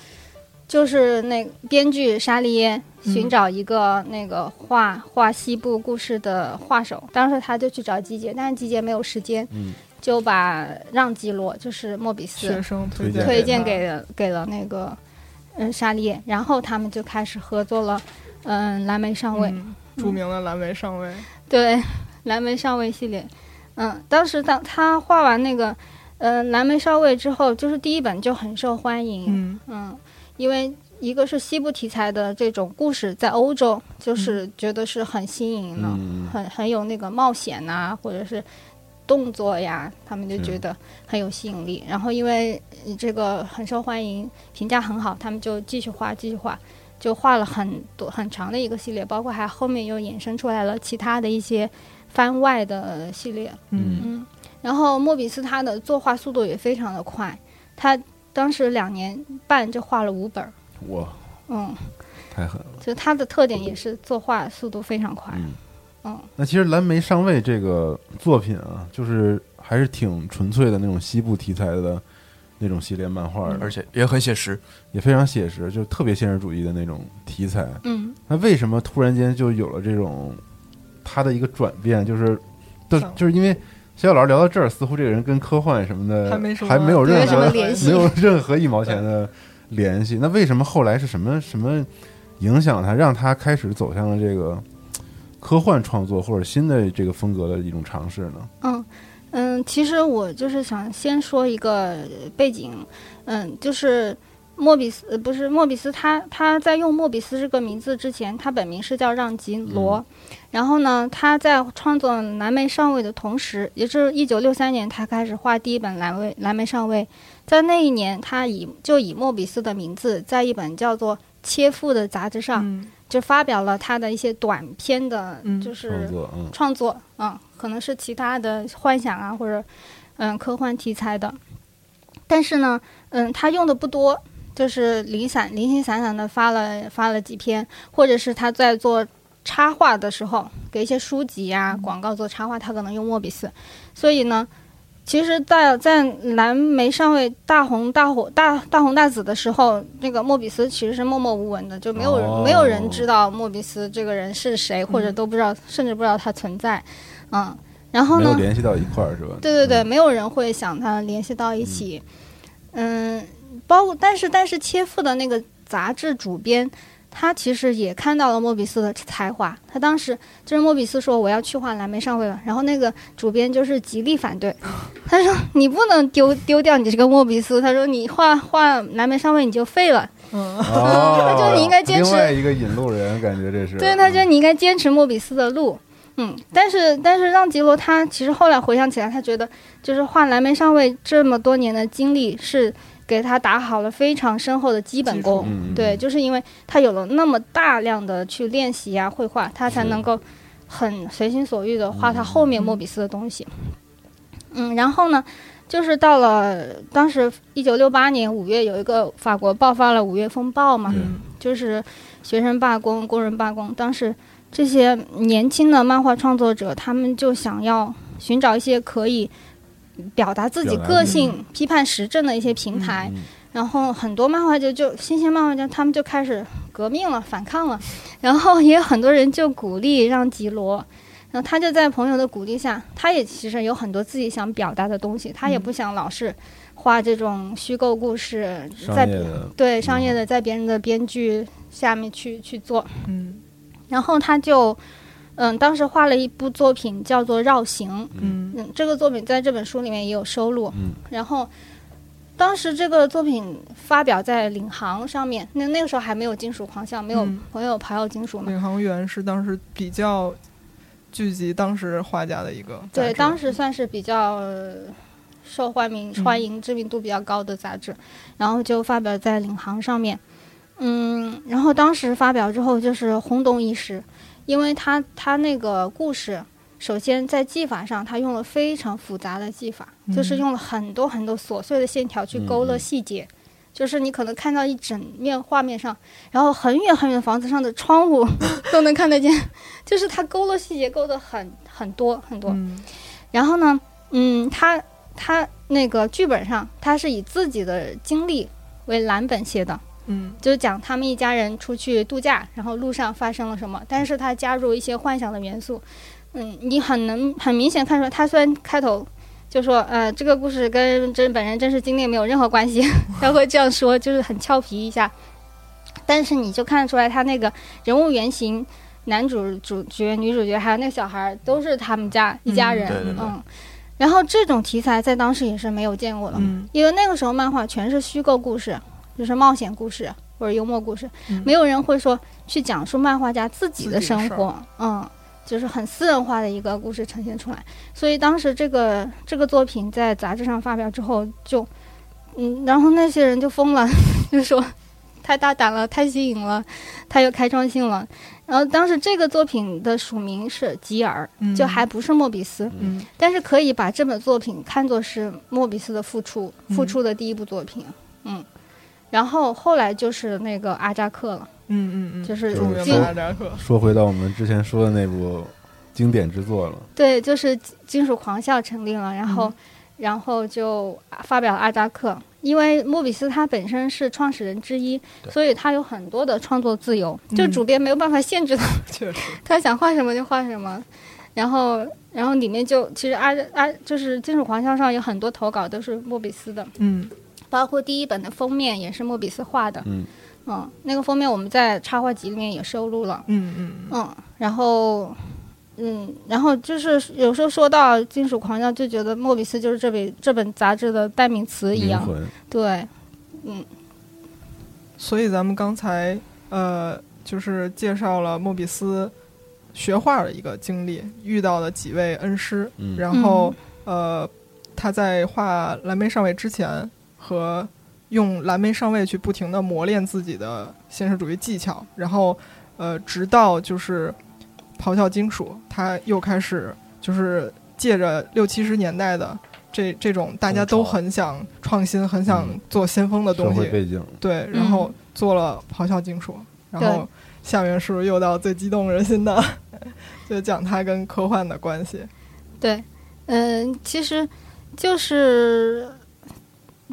就是那编剧沙利耶寻找一个那个画画西部故事的画手，当时他就去找季杰，但是季杰没有时间，嗯。就把让基罗就是莫比斯学生推推荐推荐给了给了那个嗯沙利叶，然后他们就开始合作了，嗯蓝莓上尉，嗯著名的蓝莓上尉。对蓝莓上尉系列，嗯，当时当他画完那个嗯蓝莓上尉之后，就是第一本就很受欢迎，嗯。嗯，因为一个是西部题材的这种故事，在欧洲就是觉得是很新颖的，嗯很很有那个冒险呐、或者是动作呀，他们就觉得很有吸引力。然后因为呃这个很受欢迎，评价很好，他们就继续画，继续画，就画了很多很长的一个系列，包括还后面又衍生出来了其他的一些番外的系列。嗯嗯，然后莫比斯他的作画速度也非常的快，他当时两年半就画了五本儿。哇，嗯，太狠了。就他的特点也是作画速度非常快。嗯嗯那其实《蓝莓上尉》这个作品啊，就是还是挺纯粹的那种西部题材的那种系列漫画，而且也很写实。也非常写实，就是特别现实主义的那种题材。嗯那为什么突然间就有了这种他的一个转变？就是，就就是因为小小老师聊到这儿，似乎这个人跟科幻什么的还没什么还没有任何联系没有任何一毛钱的联系。那为什么后来是什么什么影响他，让他开始走向了这个科幻创作或者新的这个风格的一种尝试呢？嗯嗯，其实我就是想先说一个背景，嗯，就是莫比斯呃不是莫比斯他他在用莫比斯这个名字之前，他本名是叫让吉罗。然后呢，他在创作《蓝莓上尉》的同时，也就是一九六三年，他开始画第一本蓝莓《蓝莓上尉》。在那一年，他以就以莫比斯的名字，在一本叫做《切腹》的杂志上，嗯就发表了他的一些短篇的，嗯就是创作，嗯创作，嗯，可能是其他的幻想啊，或者嗯科幻题材的。但是呢，嗯，他用的不多，就是零散、零星散散的发了发了几篇，或者是他在做插画的时候，给一些书籍呀、广告做插画，他可能用莫比斯。所以呢，其实在，在蓝莓上尉大红大火大大红大紫的时候，那个莫比斯其实是默默无闻的，就没有人、哦没有人知道莫比斯这个人是谁，或者都不知道，甚至不知道他存在。嗯，然后呢？没有联系到一块儿是吧？对对对，嗯没有人会想他联系到一起。嗯，包括但是但是切腹的那个杂志主编，他其实也看到了莫比斯的才华。他当时就是莫比斯说我要去画蓝莓上尉了，然后那个主编就是极力反对，<laughs> 他说你不能丢丢掉你这个莫比斯，他说你画画蓝莓上尉你就废了。嗯哦，就你应该坚持另外一个引路人，感觉这是对，他觉得你应该坚持莫比斯的路。嗯，但是但是让吉罗他其实后来回想起来，他觉得就是画蓝莓上尉这么多年的经历是给他打好了非常深厚的基本功。对，就是因为他有了那么大量的去练习啊绘画，他才能够很随心所欲的画他后面莫比斯的东西。嗯，然后呢，就是到了当时一九六八年五月，有一个法国爆发了五月风暴嘛，嗯就是学生罢工、工人罢工。当时这些年轻的漫画创作者，他们就想要寻找一些可以表达自己个性、批判时政的一些平台。嗯然后很多漫画家就新鲜漫画家，他们就开始革命了、反抗了。然后也有很多人就鼓励让吉罗。然后他就在朋友的鼓励下，他也其实有很多自己想表达的东西，他也不想老是画这种虚构故事，在对商业的在别人的编剧下面去去做。嗯然后他就，嗯，当时画了一部作品叫做《绕行》，嗯嗯，这个作品在这本书里面也有收录。嗯然后，当时这个作品发表在领航上面，那那个时候还没有金属狂想，没有嗯没有排有金属嘛。领航员是当时比较聚集当时画家的一个对，当时算是比较呃受欢迎、嗯欢迎、知名度比较高的杂志，然后就发表在领航上面。嗯，然后当时发表之后就是轰动一时，因为他他那个故事，首先在技法上，他用了非常复杂的技法，嗯就是用了很多很多琐碎的线条去勾勒细节。就是你可能看到一整面画面上，然后很远很远的房子上的窗户 <laughs> 都能看得见，就是他勾勒细节勾得很很多很多。嗯然后呢，嗯，他他那个剧本上，他是以自己的经历为蓝本写的，嗯。就是讲他们一家人出去度假，然后路上发生了什么，但是他加入一些幻想的元素，嗯，你很能很明显看出来，他虽然开头就说，呃，这个故事跟真本人真实经历没有任何关系，<laughs> 他会这样说，就是很俏皮一下，但是你就看得出来，他那个人物原型。男主、主角、女主角还有那个小孩儿，都是他们家一家嗯。人，对对对。嗯。然后这种题材在当时也是没有见过的，嗯。因为那个时候漫画全是虚构故事，就是冒险故事或者幽默故事，嗯没有人会说去讲述漫画家自己的生活，嗯，就是很私人化的一个故事呈现出来。所以当时这个这个作品在杂志上发表之后就，嗯，然后那些人就疯了，<laughs> 就说太大胆了，太新颖了，太有开创性了。然后当时这个作品的署名是吉尔，嗯就还不是莫比斯。嗯但是可以把这本作品看作是莫比斯的复出，嗯复出的第一部作品，嗯，然后后来就是那个阿扎克了，嗯嗯嗯，就是著名金的阿扎克，说回到我们之前说的那部经典之作了，对，就是金属狂笑成立了，然后、嗯。然后就发表了阿扎克，因为莫比斯他本身是创始人之一，所以他有很多的创作自由，嗯。就主编没有办法限制他，<laughs> 确实，他想画什么就画什么。然后，然后里面就其实阿阿就是金属狂笑上有很多投稿都是莫比斯的，嗯包括第一本的封面也是莫比斯画的，嗯。嗯，那个封面我们在插画集里面也收录了，嗯嗯嗯，然后，嗯，然后就是有时候说到金属狂热，就觉得莫比斯就是这本这本杂志的代名词一样，对，嗯。所以咱们刚才呃，就是介绍了莫比斯学画的一个经历，遇到的几位恩师，嗯。然后、呃，他在画蓝莓上尉之前和用蓝莓上尉去不停的磨练自己的现实主义技巧，然后呃，直到就是咆哮金属，他又开始就是借着六七十年代的这这种大家都很想创新、很想嗯做先锋的东西，会背景，对，然后做了咆哮金属，然后下面是不是又到最激动人心的，<laughs> 就讲他跟科幻的关系？对，嗯、其实就是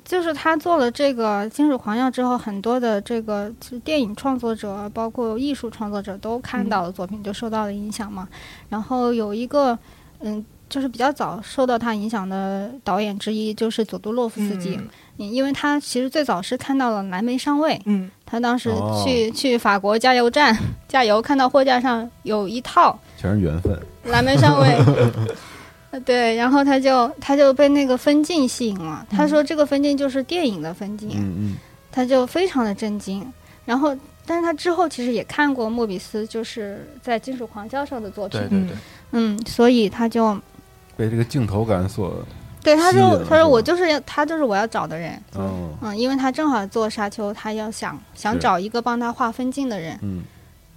就是他做了这个金属狂药之后，很多的这个就是电影创作者，包括艺术创作者都看到了作品，就受到了影响嘛。然后有一个，嗯，就是比较早受到他影响的导演之一，就是佐杜洛夫斯基。嗯嗯，因为他其实最早是看到了蓝莓上尉，嗯他当时哦去、去法国加油站加油，看到货架上有一套全是缘分，蓝莓上尉，<laughs> 呃对，然后他就他就被那个分镜吸引了。他说这个分镜就是电影的分镜，嗯嗯，他就非常的震惊。然后，但是他之后其实也看过莫比斯就是在《金属狂教授的作品对，对对，嗯，所以他就被这个镜头感所，对他说他说我就是要他就是我要找的人，哦，嗯，因为他正好做沙丘，他要想想找一个帮他画分镜的人，嗯。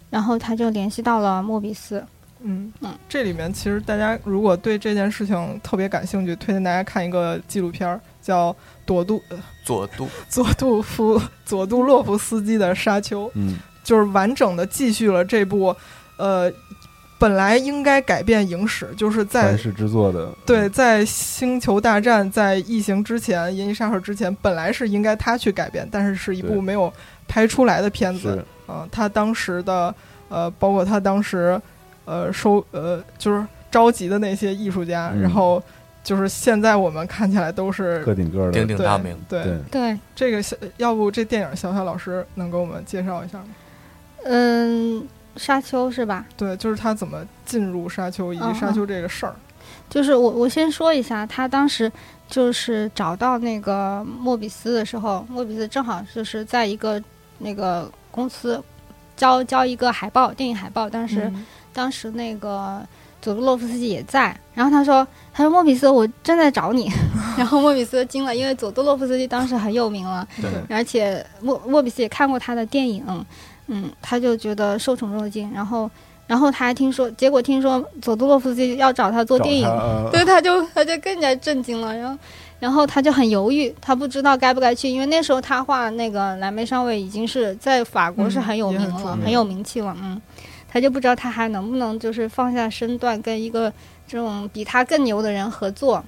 然后他就联系到了莫比斯。嗯。嗯。这里面其实大家如果对这件事情特别感兴趣，推荐大家看一个纪录片儿，叫《朵杜呃佐杜佐杜夫佐杜洛夫斯基的沙丘》，嗯。就是完整的继续了这部呃本来应该改变影史，就是在传世之作的，对，在《星球大战》在《异形》之前，《银翼杀手》之前，本来是应该他去改变，但是是一部没有拍出来的片子。是，嗯、他当时的呃，包括他当时呃收呃，就是召集的那些艺术家，嗯然后就是现在我们看起来都是个顶个的，鼎鼎大名。对对，这个小，要不这电影小小老师能给我们介绍一下吗？嗯，沙丘是吧？对，就是他怎么进入沙丘以及嗯沙丘这个事儿。就是我我先说一下，他当时就是找到那个莫比斯的时候，莫比斯正好就是在一个那个公司交交一个海报，电影海报，当时、嗯当时那个佐杜洛夫斯基也在，然后他说他说莫比斯，我正在找你，<laughs> 然后莫比斯惊了，因为佐杜洛夫斯基当时很有名了，对，而且莫莫比斯也看过他的电影，嗯，他就觉得受宠若惊，然后然后他还听说，结果听说佐杜洛夫斯基要找他做电影他，<laughs> 呃对，他就他就更加震惊了，然后然后他就很犹豫，他不知道该不该去，因为那时候他画那个蓝莓上尉已经是在法国是嗯很有名了，很有名气了，嗯，他就不知道他还能不能就是放下身段跟一个这种比他更牛的人合作，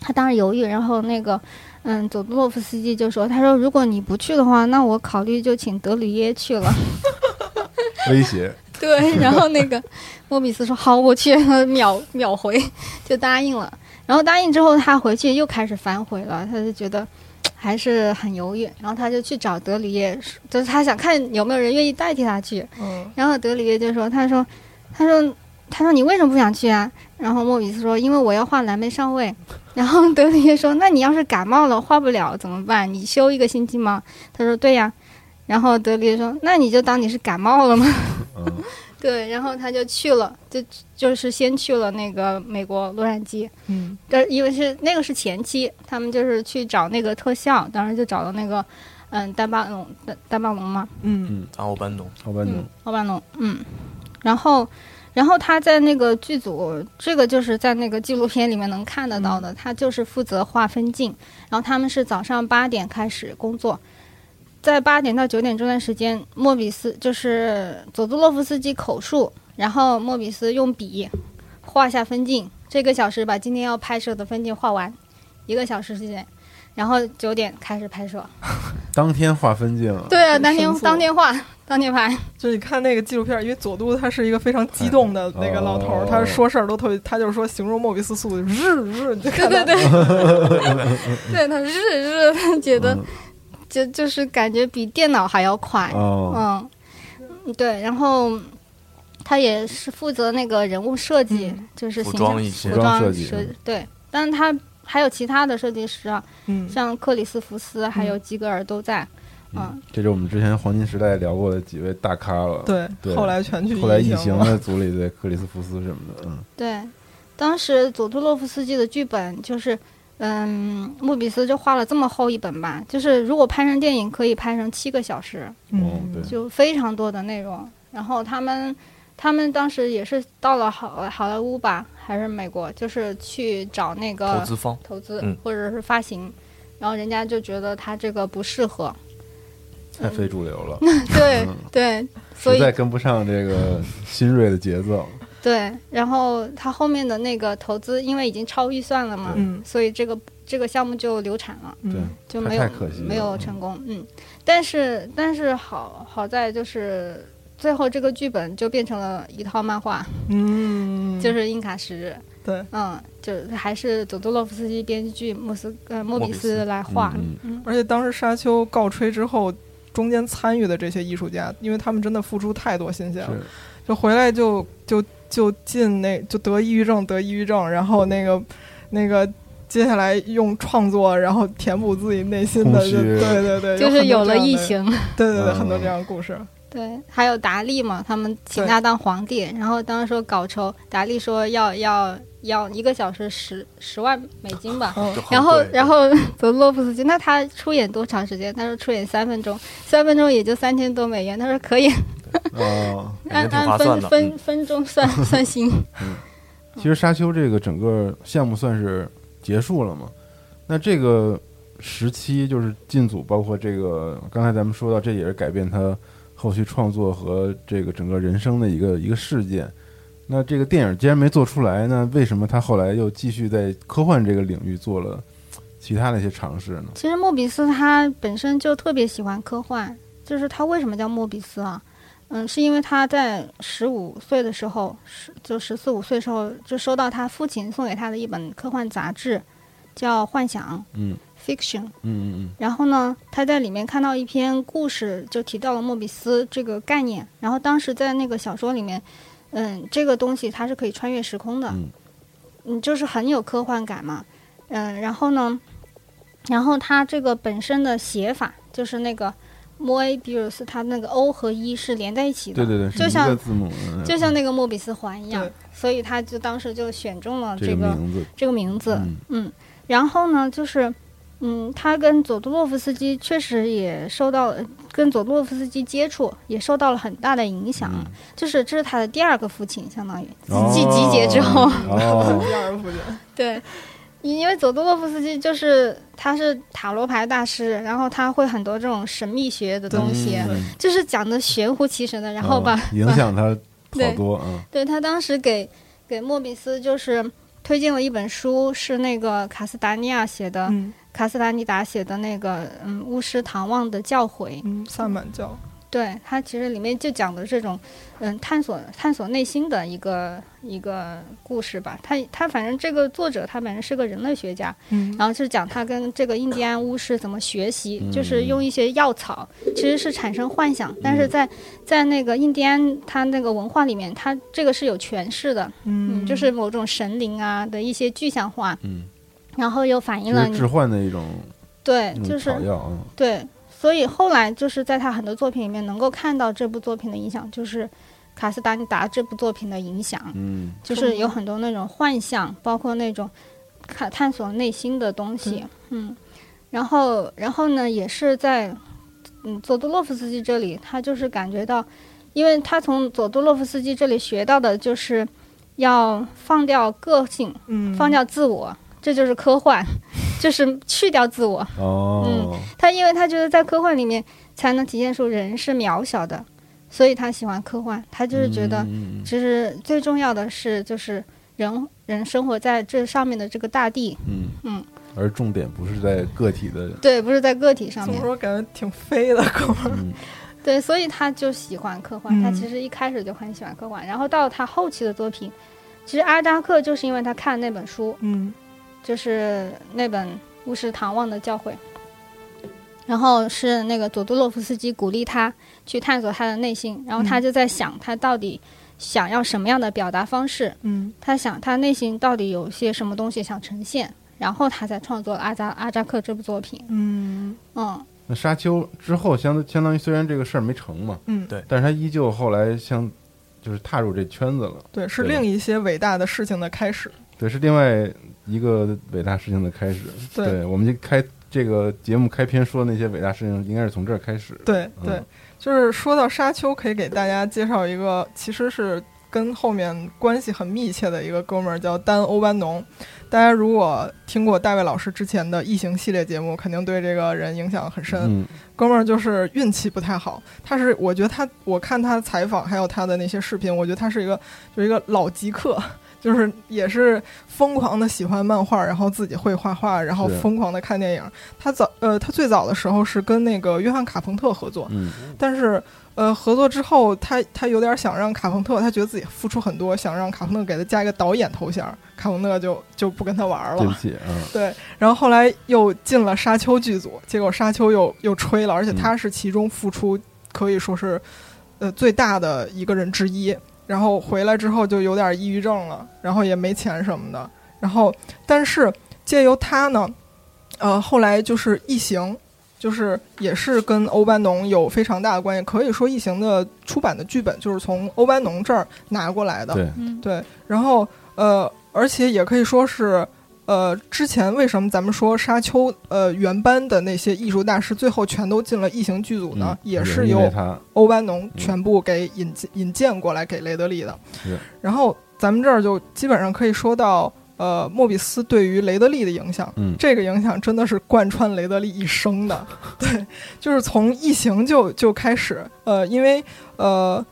他当时犹豫，然后那个。嗯，佐杜洛夫斯基就说：“他说，如果你不去的话，那我考虑就请德里耶去了。<laughs> ”威胁，<laughs> 对，然后那个莫比斯说好，我去，秒秒回，就答应了。然后答应之后，他回去又开始反悔了，他就觉得还是很犹豫。然后他就去找德里耶，就是他想看有没有人愿意代替他去。嗯然后德里耶就说：“他说，他说，他说你为什么不想去啊？”然后莫比斯说：“因为我要画蓝莓上尉。”然后德里耶说：“那你要是感冒了画不了怎么办？你休一个星期吗？”他说：“对呀。”然后德里耶说：“那你就当你是感冒了吗？”嗯，对，然后他就去了，就就是先去了那个美国洛杉矶，嗯但因为是那个是前期，他们就是去找那个特效，当时就找了那个嗯丹巴龙丹丹巴龙嘛，嗯然后班龙，奥班龙，奥班龙，嗯，然后然后他在那个剧组，这个就是在那个纪录片里面能看得到的，他就是负责划分镜，然后他们是早上八点开始工作。在八点到九点这段时间，莫比斯就是佐杜洛夫斯基口述，然后莫比斯用笔画下分镜，这个小时把今天要拍摄的分镜画完，一个小时时间，然后九点开始拍摄。<laughs> 当天画分镜，对啊，当天当天画，当天拍。<laughs> 就你看那个纪录片，因为佐杜他是一个非常激动的那个老头儿，哦他说事儿都特别，他就是说形容莫比斯速度日日，对对对，对，<laughs> 他日日觉得嗯就就是感觉比电脑还要快，哦，嗯，对，然后他也是负责那个人物设计，嗯就是服形象服服装设装计嗯对，但是他还有其他的设计师啊，嗯像克里斯福斯还有基格尔都在，嗯，这是我们之前黄金时代聊过的几位大咖了。对对后来全去后来异形的组里对克里斯福斯什么的，嗯，对，当时佐杜洛夫斯基的剧本就是。嗯，莫比斯就画了这么厚一本吧，就是如果拍成电影，可以拍成七个小时。就非常多的内容。然后他们，他们当时也是到了好好莱坞吧，还是美国，就是去找那个投资方，投资嗯。或者是发行，然后人家就觉得他这个不适合，太非主流了，对嗯。<laughs> 对，所以实在跟不上这个新锐的节奏。对，然后他后面的那个投资因为已经超预算了嘛，嗯。所以这个这个项目就流产了。对。嗯，就没有太可惜了。没有成功，嗯，但是但是好好在就是最后这个剧本就变成了一套漫画，嗯，就是印卡十日，对，嗯，就还是佐杜洛夫斯基编剧莫斯呃莫比斯。斯来画，嗯嗯。而且当时沙丘告吹之后，中间参与的这些艺术家，因为他们真的付出太多心血了，就回来就就就进那就得抑郁症，得抑郁症，然后那个那个接下来用创作，然后填补自己内心的，就对对对，就是有了有很多这样的，异形，对对对，嗯很多这样的故事，对，还有达利嘛，他们请他当皇帝，然后当时说稿酬，达利说要要要一个小时十十万美金吧，然后，然后 <laughs> 泽洛夫斯基，那他出演多长时间？他说出演三分钟，三分钟也就三千多美元。他说可以哦，<laughs> 按按分分分钟算 <laughs> 算薪。其实沙丘这个整个项目算是结束了嘛？那这个时期就是进组，包括这个刚才咱们说到，这也是改变他后续创作和这个整个人生的一个一个事件。那这个电影既然没做出来，那为什么他后来又继续在科幻这个领域做了其他的一些尝试呢？其实莫比斯他本身就特别喜欢科幻，就是他为什么叫莫比斯啊？嗯，是因为他在十五岁的时候，十就十四五岁的时候，就收到他父亲送给他的一本科幻杂志，叫《幻想嗯 Fiction》。嗯嗯嗯。然后呢，他在里面看到一篇故事，就提到了莫比斯这个概念。然后当时在那个小说里面，嗯，这个东西它是可以穿越时空的，嗯。嗯，就是很有科幻感嘛，嗯，然后呢，然后它这个本身的写法就是那个 Moebius，它那个 O 和一是连在一起嗯，的，对对对，就像字母，嗯就像那个莫比斯环一样，所以他就当时就选中了这这个名字，这个名字，嗯。嗯，然后呢，就是，嗯，他跟佐多洛夫斯基确实也受到了跟佐多洛夫斯基接触，也受到了很大的影响。嗯就是这是他的第二个父亲，相当于哦继集结之后，哦，<laughs> 第二个父亲，对，因为佐多洛夫斯基就是他是塔罗牌大师，然后他会很多这种神秘学的东西，嗯就是讲的玄乎其神的，然后哦把、影响他好对多嗯对他当时给给莫比斯就是推荐了一本书，是那个卡斯达尼亚写的，嗯卡斯达尼达写的那个嗯巫师唐望的教诲。嗯，萨满教，对他其实里面就讲的这种嗯探索探索内心的一个一个故事吧。他他反正这个作者他本身是个人类学家，嗯。然后是讲他跟这个印第安巫师怎么学习，嗯就是用一些药草，其实是产生幻想，但是在在那个印第安他那个文化里面，他这个是有诠释的，嗯，就是某种神灵啊的一些具象化，嗯，然后又反映了你置换的一种对，就是草药啊，对，所以后来就是在他很多作品里面能够看到这部作品的影响，就是卡斯达尼达这部作品的影响，嗯。就是有很多那种幻象，包括那种看探索内心的东西，嗯，然后然后呢，也是在嗯佐杜洛夫斯基这里，他就是感觉到，因为他从佐杜洛夫斯基这里学到的就是要放掉个性，嗯，放掉自我，这就是科幻，就是去掉自我。哦，嗯他因为他觉得在科幻里面才能体现出人是渺小的，所以他喜欢科幻。他就是觉得，其实最重要的是就是人人生活在这上面的这个大地，嗯嗯，而重点不是在个体的，对，不是在个体上面。怎么说感觉挺飞的哥们儿，嗯 <laughs> 对，所以他就喜欢科幻。嗯他其实一开始就很喜欢科幻，然后到他后期的作品，其实阿扎克就是因为他看那本书，嗯就是那本《巫师唐望的教诲》，然后是那个佐杜洛夫斯基鼓励他去探索他的内心，然后他就在想他到底想要什么样的表达方式，嗯。他想他内心到底有些什么东西想呈现，然后他才创作了阿扎阿扎克这部作品。嗯。嗯，那沙丘之后相相当于虽然这个事儿没成嘛，嗯，对。但是他依旧后来像就是踏入这圈子了，对，是另一些伟大的事情的开始。对，是另外一个伟大事情的开始。对我们就开这个节目开篇说的那些伟大事情，应该是从这儿开始。对嗯对，就是说到沙丘，可以给大家介绍一个，其实是跟后面关系很密切的一个哥们儿，叫丹·欧班农。大家如果听过大卫老师之前的异形系列节目，肯定对这个人影响很深。嗯哥们儿就是运气不太好，他是我觉得他，我看他采访还有他的那些视频，我觉得他是一个就是一个老极客，就是也是疯狂的喜欢漫画，然后自己会画画，然后疯狂的看电影。他早呃，他最早的时候是跟那个约翰卡彭特合作，嗯但是呃，合作之后，他他有点想让卡彭特，他觉得自己付出很多，想让卡彭特给他加一个导演头衔，卡彭特就就不跟他玩了。对不起啊，<laughs> 对，然后后来又进了沙丘剧组，结果沙丘又又吹了，而且嗯他是其中付出可以说是呃最大的一个人之一。然后回来之后就有点抑郁症了，然后也没钱什么的。然后但是借由他呢，呃，后来就是《异形》，就是也是跟欧班农有非常大的关系。可以说，《异形》的出版的剧本就是从欧班农这儿拿过来的。对，嗯，对，然后呃，而且也可以说是呃，之前为什么咱们说沙丘呃原班的那些艺术大师最后全都进了异形剧组呢？嗯也是是由欧班农全部给引进、引荐过来给雷德利的。然后咱们这儿就基本上可以说到呃，莫比斯对于雷德利的影响。嗯这个影响真的是贯穿雷德利一生的，<laughs> 对，就是从异形就就开始，呃，因为呃，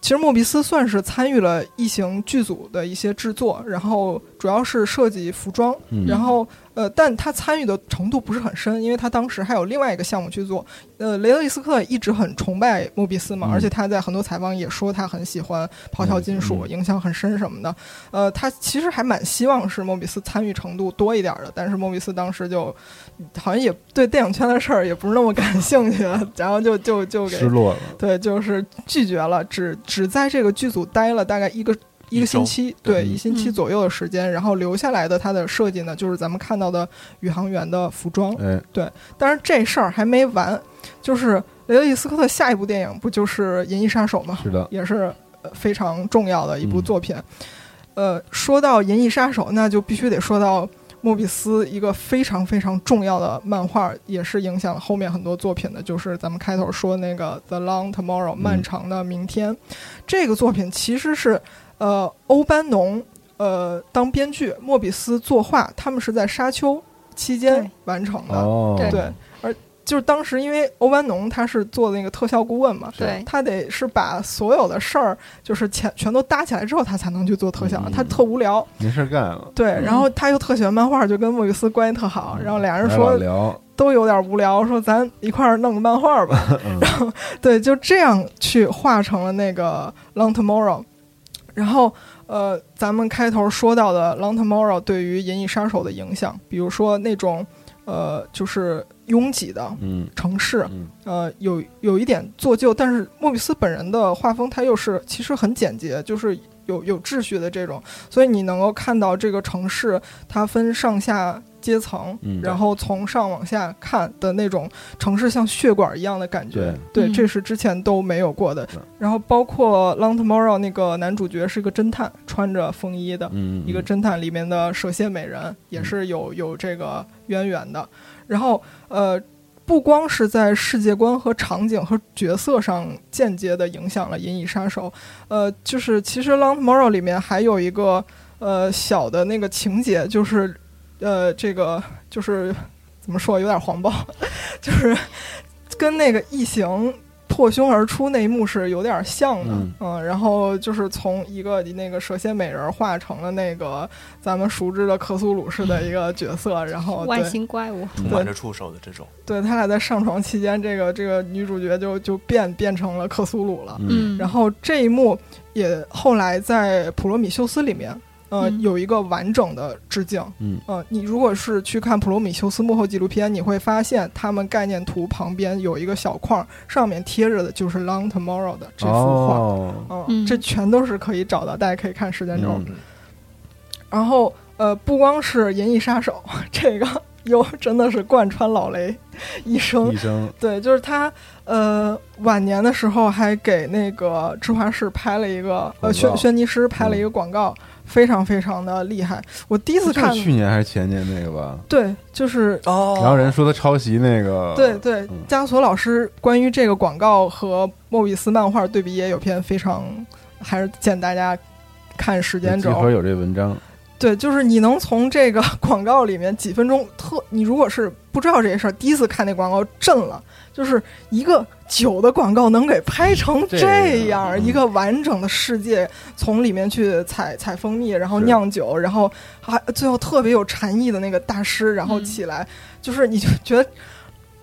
其实莫比斯算是参与了异形剧组的一些制作，然后主要是设计服装，嗯。然后呃，但他参与的程度不是很深，因为他当时还有另外一个项目去做。呃，雷德利·斯科特一直很崇拜莫比斯嘛，嗯而且他在很多采访也说他很喜欢咆哮金属，嗯影响很深什么的。呃，他其实还蛮希望是莫比斯参与程度多一点的，但是莫比斯当时就好像也对电影圈的事儿也不是那么感兴趣了，然后就就就给失落了，对，就是拒绝了，只只在这个剧组待了大概一个一个星期，对，嗯一星期嗯左右的时间，然后留下来的它的设计呢，就是咱们看到的宇航员的服装。哎，但是这事儿还没完，就是雷德利·斯科特下一部电影不就是《银翼杀手》吗？是的，也是呃非常重要的一部嗯作品。呃，说到《银翼杀手》，那就必须得说到莫比斯一个非常非常重要的漫画，也是影响了后面很多作品的，就是咱们开头说那个《The Long Tomorrow》漫长的明天。这个作品其实是呃欧班农呃当编剧，莫比斯作画，他们是在沙丘期间完成的。哦，对，而就是当时因为欧班农他是做那个特效顾问嘛，对。他得是把所有的事儿就是全全都搭起来之后，他才能去做特效，嗯。他特无聊。没事儿干了，对，然后他又特喜欢漫画，就跟莫比斯关系特好，然后俩人说聊，都有点无聊，说咱一块儿弄个漫画吧。<laughs> 嗯对，就这样去画成了那个《Long Tomorrow》。然后，呃，咱们开头说到的《Long Tomorrow》对于《银翼杀手》的影响，比如说那种，呃，就是拥挤的嗯。城市，嗯。呃，有有一点做旧，但是莫比斯本人的画风他又是其实很简洁，就是有有秩序的这种，所以你能够看到这个城市它分上下阶层，嗯然后从上往下看的那种城市像血管一样的感觉，对。嗯。这是之前都没有过的。然后包括《Long Tomorrow》那个男主角是个侦探，穿着风衣的，嗯，一个侦探里面的蛇蝎美人也是有有这个渊源的。然后呃，不光是在世界观和场景和角色上间接的影响了《银翼杀手》，呃，就是其实《Long Tomorrow》里面还有一个呃小的那个情节，就是呃这个就是怎么说有点黄暴，就是跟那个异形。破胸而出那一幕是有点像的，嗯然后就是从一个那个蛇蝎美人化成了那个咱们熟知的克苏鲁式的一个角色，然后外对星怪物，充满着触手的这种，对他俩在上床期间，这个这个女主角就就变变成了克苏鲁了。嗯然后这一幕也后来在《普罗米修斯》里面，呃，嗯。有一个完整的致敬。嗯。呃，你如果是去看《普罗米修斯》幕后纪录片，你会发现他们概念图旁边有一个小框，上面贴着的就是《Long Tomorrow》的这幅画。哦，嗯，嗯。这全都是可以找到，大家可以看时间轴。嗯。然后呃，不光是《银翼杀手》，<laughs> 这个又真的是贯穿老雷一生。一。生。对，就是他呃晚年的时候还给那个芝华士拍了一个呃轩轩尼诗拍了一个广告，非常非常的厉害。我第一次看，去年还是前年那个吧，对，就是哦。然后人说他抄袭那个，对对嗯，加索老师关于这个广告和莫比斯漫画对比也有篇非常，还是建议大家看时间轴。集合有这文章，对，就是你能从这个 <laughs> 广告里面几分钟特，你如果是不知道这些事儿，第一次看那广告震了，就是一个酒的广告能给拍成这这样，一个完整的世界，从里面去采采蜂蜜，然后酿酒，然后还最后特别有禅意的那个大师，然后嗯起来，就是你就觉得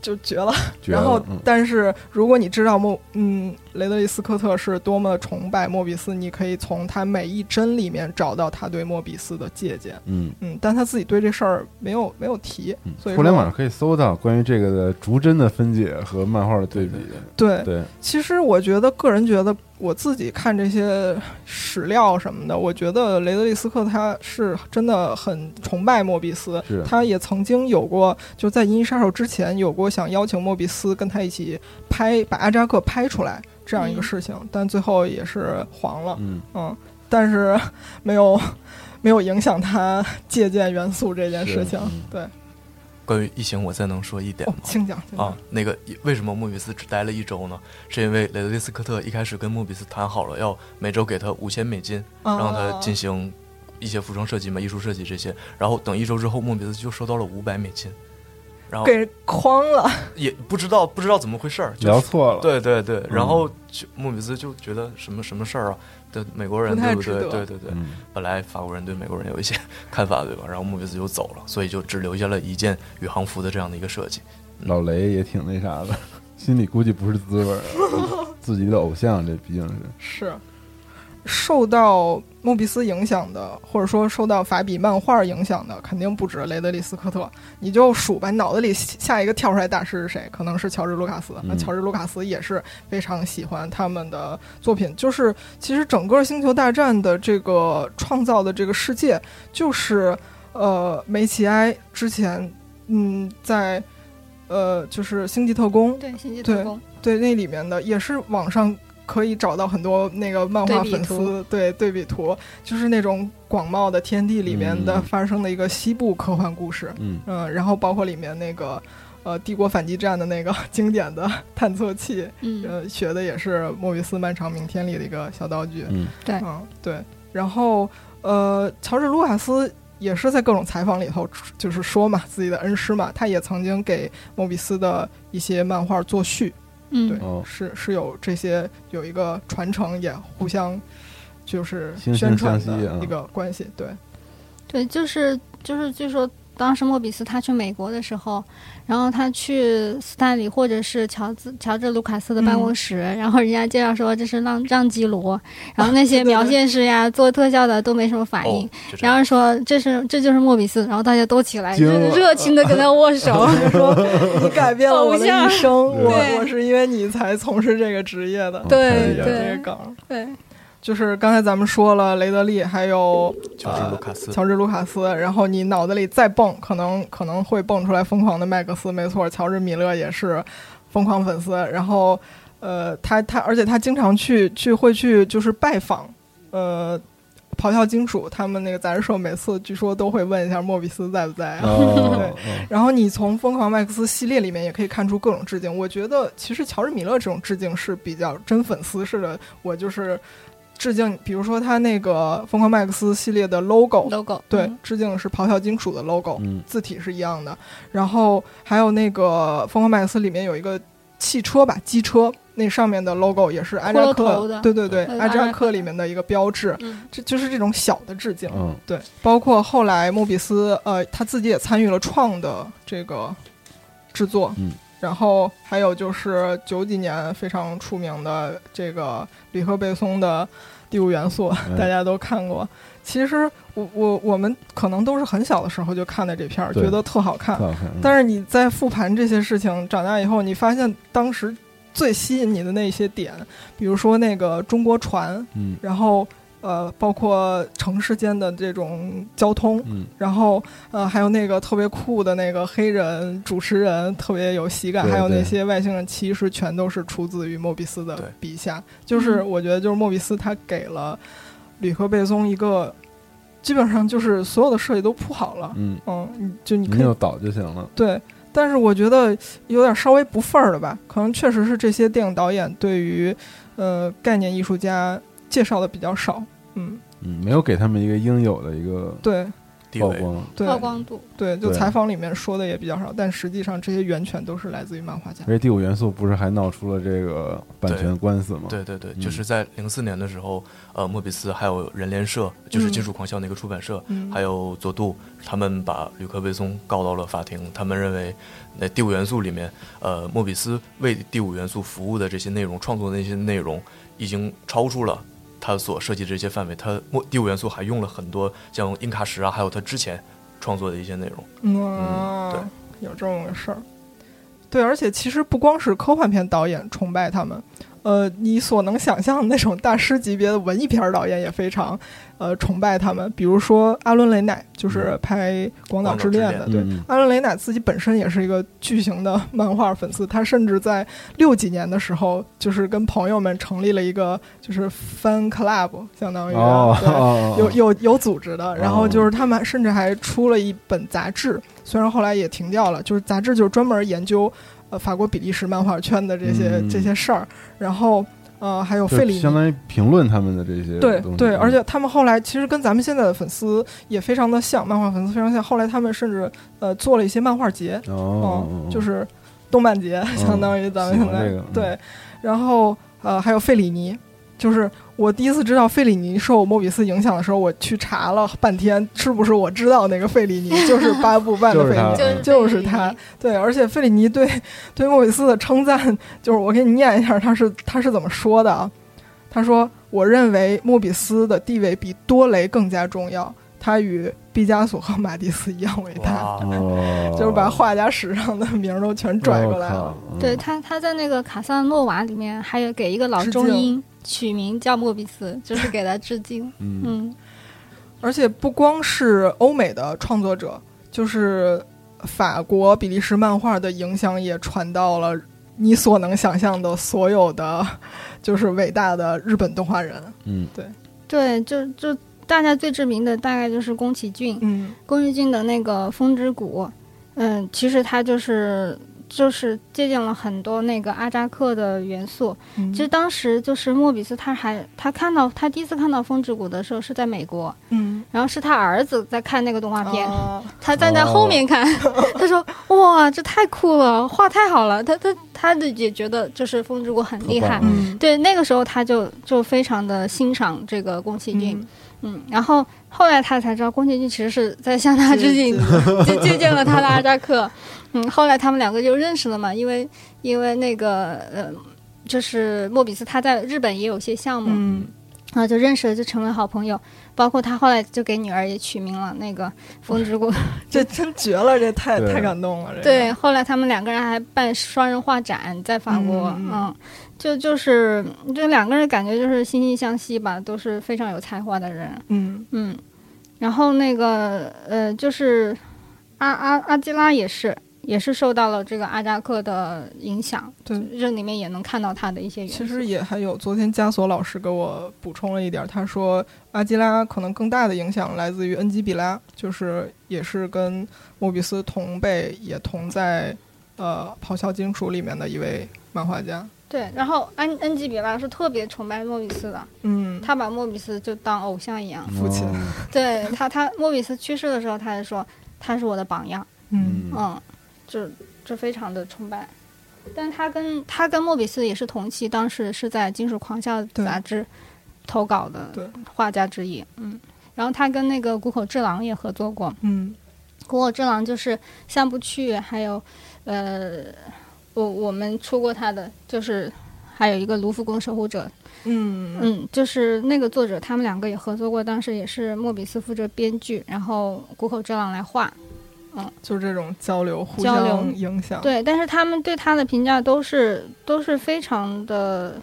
就绝了。绝然后，嗯，但是如果你知道莫嗯雷德利·斯科特是多么的崇拜莫比斯，你可以从他每一帧里面找到他对莫比斯的借鉴。嗯嗯，但他自己对这事儿没有没有提，嗯所以互联网上可以搜到关于这个的逐帧的分解和漫画的对比，对。对，其实我觉得，个人觉得，我自己看这些史料什么的，我觉得雷德利·斯科特他是真的很崇拜莫比斯，他也曾经有过，就在《银翼杀手》之前有过想邀请莫比斯跟他一起拍把阿扎克拍出来这样一个嗯事情，但最后也是黄了。嗯，嗯，但是没有没有影响他借鉴元素这件事情。对，关于异形，我再能说一点哦吗，？请讲，请讲。啊，那个为什么莫比斯只待了一周呢？是因为雷德利·斯科特一开始跟莫比斯谈好了，要每周给他五千美金，啊让他进行一些服装设计嘛、艺术设计这些。然后等一周之后，莫比斯就收到了五百美金，然后给框了，也不知道不知道怎么回事儿，就聊错了，对对对，嗯然后就莫比斯就觉得什么什么事儿啊？对美国人对不对？对对对，嗯，本来法国人对美国人有一些 <laughs> 看法，对吧？然后莫比斯就走了，所以就只留下了一件宇航服的这样的一个设计。老雷也挺那啥的，心里估计不是滋味儿啊，<laughs> 自己的偶像，这毕竟是，是受到莫比斯影响的，或者说受到法比漫画影响的，肯定不止雷德利·斯科特。你就数吧，脑子里下一个跳出来大师是谁？可能是乔治·卢卡斯。那嗯乔治·卢卡斯也是非常喜欢他们的作品。就是其实整个《星球大战》的这个创造的这个世界，就是呃梅奇埃之前嗯在呃就是《星际特工》对，星际特工，对，那里面的也是网上可以找到很多那个漫画粉丝对对比图，就是那种广袤的天地里面的嗯。发生的一个西部科幻故事，嗯。嗯，然后包括里面那个呃帝国反击战的那个经典的探测器，嗯，呃，学的也是莫比斯漫长明天里的一个小道具，嗯。对。嗯对，然后呃乔治卢卡斯。也是在各种采访里头，就是说嘛，自己的恩师嘛，他也曾经给莫比斯的一些漫画作序，对。是是有这些有一个传承，也互相就是惺惺宣传相惜啊的一个关系。对，对，就是就是，据说当时莫比斯他去美国的时候，然后他去斯坦李或者是乔治乔治卢卡斯的办公室，然后人家介绍说这是让让基罗，<laughs> 然后那些描线师呀、<laughs> 做特效的都没什么反应。然后说这是这就是莫比斯，然后大家都起来，就是热情的跟他握手。就 <laughs> 说你改变了我的一生，我我是因为你才从事这个职业的。对对这个梗，对，就是刚才咱们说了雷德利，还有乔治卢卡斯，乔治卢卡斯，然后你脑子里再蹦，可能可能会蹦出来疯狂的麦克斯，没错，乔治米勒也是疯狂粉丝。然后，呃，他他，而且他经常去去会去就是拜访，呃，咆哮金属他们那个杂志社，每次据说都会问一下莫比斯在不在啊。哦 <laughs> 对哦然后你从《疯狂麦克斯》系列里面也可以看出各种致敬。我觉得其实乔治米勒这种致敬是比较真粉丝式的，我就是致敬，比如说他那个《疯狂麦克斯》系列的 logo，logo 对嗯，致敬是咆哮金属的 logo，嗯。字体是一样的。然后还有那个《疯狂麦克斯》里面有一个汽车吧，机车，那上面的 logo 也是阿扎克对对对，对阿扎克克里面的一个标志。嗯。这就是这种小的致敬，嗯。对，包括后来莫比斯，呃，他自己也参与了创的这个制作，嗯，然后还有就是九几年非常出名的这个吕克贝松的《第五元素》嗯大家都看过。其实我我我们可能都是很小的时候就看的这片儿，觉得特好看。好看。嗯但是你在复盘这些事情，长大以后，你发现当时最吸引你的那些点，比如说那个中国船，嗯然后呃，包括城市间的这种交通，嗯，然后呃，还有那个特别酷的那个黑人主持人，特别有喜感，对对还有那些外星人，其实全都是出自于莫比斯的笔下。就是嗯我觉得，就是莫比斯他给了吕克贝松一个，基本上就是所有的设计都铺好了，嗯，嗯，就你可以导就行了。对。但是我觉得有点稍微不份儿了吧，可能确实是这些电影导演对于呃概念艺术家介绍的比较少，嗯，嗯，没有给他们一个应有的一个对曝光。对曝光度，对，就采访里面说的也比较少，但实际上这些源泉都是来自于漫画家。而且第五元素不是还闹出了这个版权官司吗？对对对，嗯就是在零四年的时候，呃，莫比斯还有人联社，就是金属狂笑那个出版社，嗯，还有佐杜，他们把吕克贝松告到了法庭。他们认为，那第五元素里面，呃，莫比斯为第五元素服务的这些内容，创作的那些内容，已经超出了他所设计的这些范围。他莫第五元素还用了很多像英卡什啊，还有他之前创作的一些内容。嗯，对有这么个事儿。对，而且其实不光是科幻片导演崇拜他们，呃，你所能想象的那种大师级别的文艺片儿导演也非常呃崇拜他们。比如说阿伦·雷乃，就是拍《广岛之恋》的，对。嗯，阿伦·雷乃自己本身也是一个巨型的 <laughs> 漫画粉丝，他甚至在六几年的时候，就是跟朋友们成立了一个就是 fan club，相当于、哦，对哦有有有组织的，然后就是他们甚至还出了一本杂志，虽然后来也停掉了，就是杂志就是专门研究呃法国比利时漫画圈的这些、嗯这些事儿，然后呃还有费里尼相当于评论他们的这些对对，嗯而且他们后来其实跟咱们现在的粉丝也非常的像，漫画粉丝非常像。后来他们甚至呃做了一些漫画节，哦，嗯，就是动漫节，相当于咱们现在、这个嗯对。然后呃还有费里尼，就是我第一次知道费里尼受莫比斯影响的时候，我去查了半天，是不是我知道那个费里尼 <laughs> 就是八部半的费里尼。就是就是他，对，而且费里尼对对莫比斯的称赞，就是我给你念一下，他是他是怎么说的啊？他说：“我认为莫比斯的地位比多雷更加重要，他与毕加索和马蒂斯一样伟大。哦，<laughs> 就是把画家史上的名儿都全拽过来了。嗯对他，他在那个卡萨诺瓦里面还有给一个老中医取名叫莫比斯，就是给他致敬。<laughs> 嗯嗯，而且不光是欧美的创作者，就是法国、比利时漫画的影响也传到了你所能想象的所有的，就是伟大的日本动画人。嗯对对，就就大家最知名的大概就是宫崎骏，嗯。宫崎骏的那个《风之谷》，嗯，其实他就是就是借鉴了很多那个阿扎克的元素。嗯其实当时就是莫比斯，他还他看到他第一次看到《风之谷》的时候是在美国，嗯然后是他儿子在看那个动画片，啊 <laughs> 他站在后面看，他说：<laughs> “哇，这太酷了，画太好了。他”他他的也觉得就是《风之谷》很厉害。嗯对，那个时候他就就非常的欣赏这个宫崎骏，嗯嗯，然后后来他才知道宫崎骏其实是在向他致敬，就 <laughs> 借鉴了他的阿扎克，嗯，后来他们两个就认识了嘛，因为因为那个呃，就是莫比斯他在日本也有些项目，嗯。然后就认识了，就成为好朋友，包括他后来就给女儿也取名了那个风之谷，<laughs> 这真绝了，这太太感动了。这个。对，后来他们两个人还办双人画展，在法国，嗯。嗯。嗯，就就是这两个人感觉就是惺惺相惜吧，都是非常有才华的人，嗯。嗯，然后那个呃，就是阿阿阿基拉也是也是受到了这个阿扎克的影响，对。这里面也能看到他的一些元素。其实也还有，昨天加索老师给我补充了一点，他说阿基拉可能更大的影响来自于恩基比拉，就是也是跟莫比斯同辈，也同在呃咆哮金属里面的一位漫画家。对，然后安恩基比拉是特别崇拜莫比斯的，嗯，他把莫比斯就当偶像一样。父亲。哦。对他，他莫比斯去世的时候，他还说他是我的榜样，嗯。嗯，就就非常的崇拜。但他跟他跟莫比斯也是同期，当时是在《金属狂笑》杂志投稿的画家之一，嗯。然后他跟那个谷口治郎也合作过，嗯谷口治郎就是三部曲，还有呃，我我们出过他的，就是还有一个卢浮宫守护者，嗯嗯，就是那个作者，他们两个也合作过，当时也是莫比斯负责编剧，然后谷口治郎来画。就是这种交流，互相影响。，对，但是他们对他的评价都是都是非常的，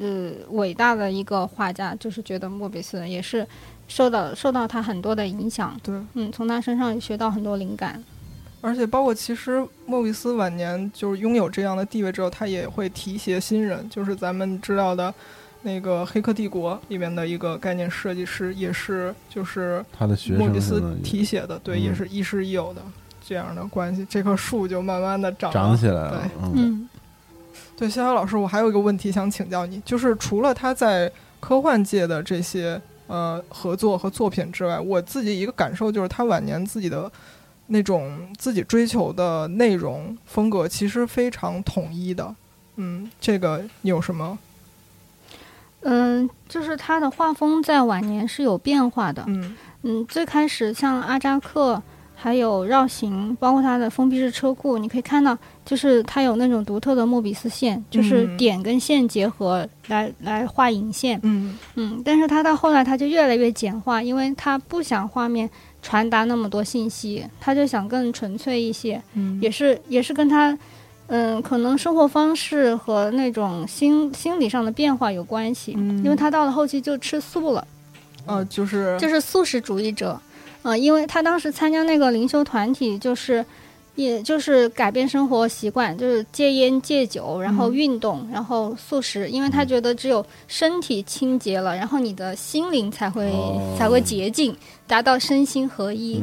呃，伟大的一个画家，就是觉得莫比斯也是受到受到他很多的影响，对，嗯，从他身上也学到很多灵感。而且包括其实莫比斯晚年就是拥有这样的地位之后，他也会提携新人，就是咱们知道的。那个《黑客帝国》里面的一个概念设计师，也是就是他的学莫比斯提写的，对，嗯也是亦师亦友的这样的关系，这棵树就慢慢的长长起来了对，嗯嗯对，逍遥老师，我还有一个问题想请教你，就是除了他在科幻界的这些呃合作和作品之外，我自己一个感受就是他晚年自己的那种自己追求的内容风格其实非常统一的。嗯，这个你有什么？嗯，就是他的画风在晚年是有变化的。嗯嗯，最开始像阿扎克，还有绕行，包括他的封闭式车库，你可以看到，就是他有那种独特的莫比斯线，就是嗯点跟线结合来来画影线。嗯嗯，但是他到后来他就越来越简化，因为他不想画面传达那么多信息，他就想更纯粹一些，嗯，也是也是跟他。嗯，可能生活方式和那种心心理上的变化有关系，嗯。因为他到了后期就吃素了，呃，就是就是素食主义者，呃，因为他当时参加那个灵修团体，就是，也就是改变生活习惯，就是戒烟戒酒，然后嗯。运动，然后素食，因为他觉得只有身体清洁了，然后你的心灵才会、哦。才会洁净，达到身心合一。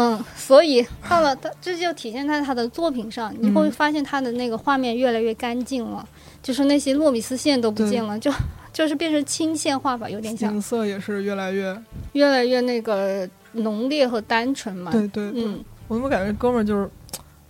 嗯，所以到了他，这就体现在他的作品上，你会嗯发现他的那个画面越来越干净了，就是那些糯米丝线都不见了，就就是变成清线画法，有点像。颜色也是越来越越来越那个浓烈和单纯嘛。对对对。嗯，我怎么感觉哥们儿就是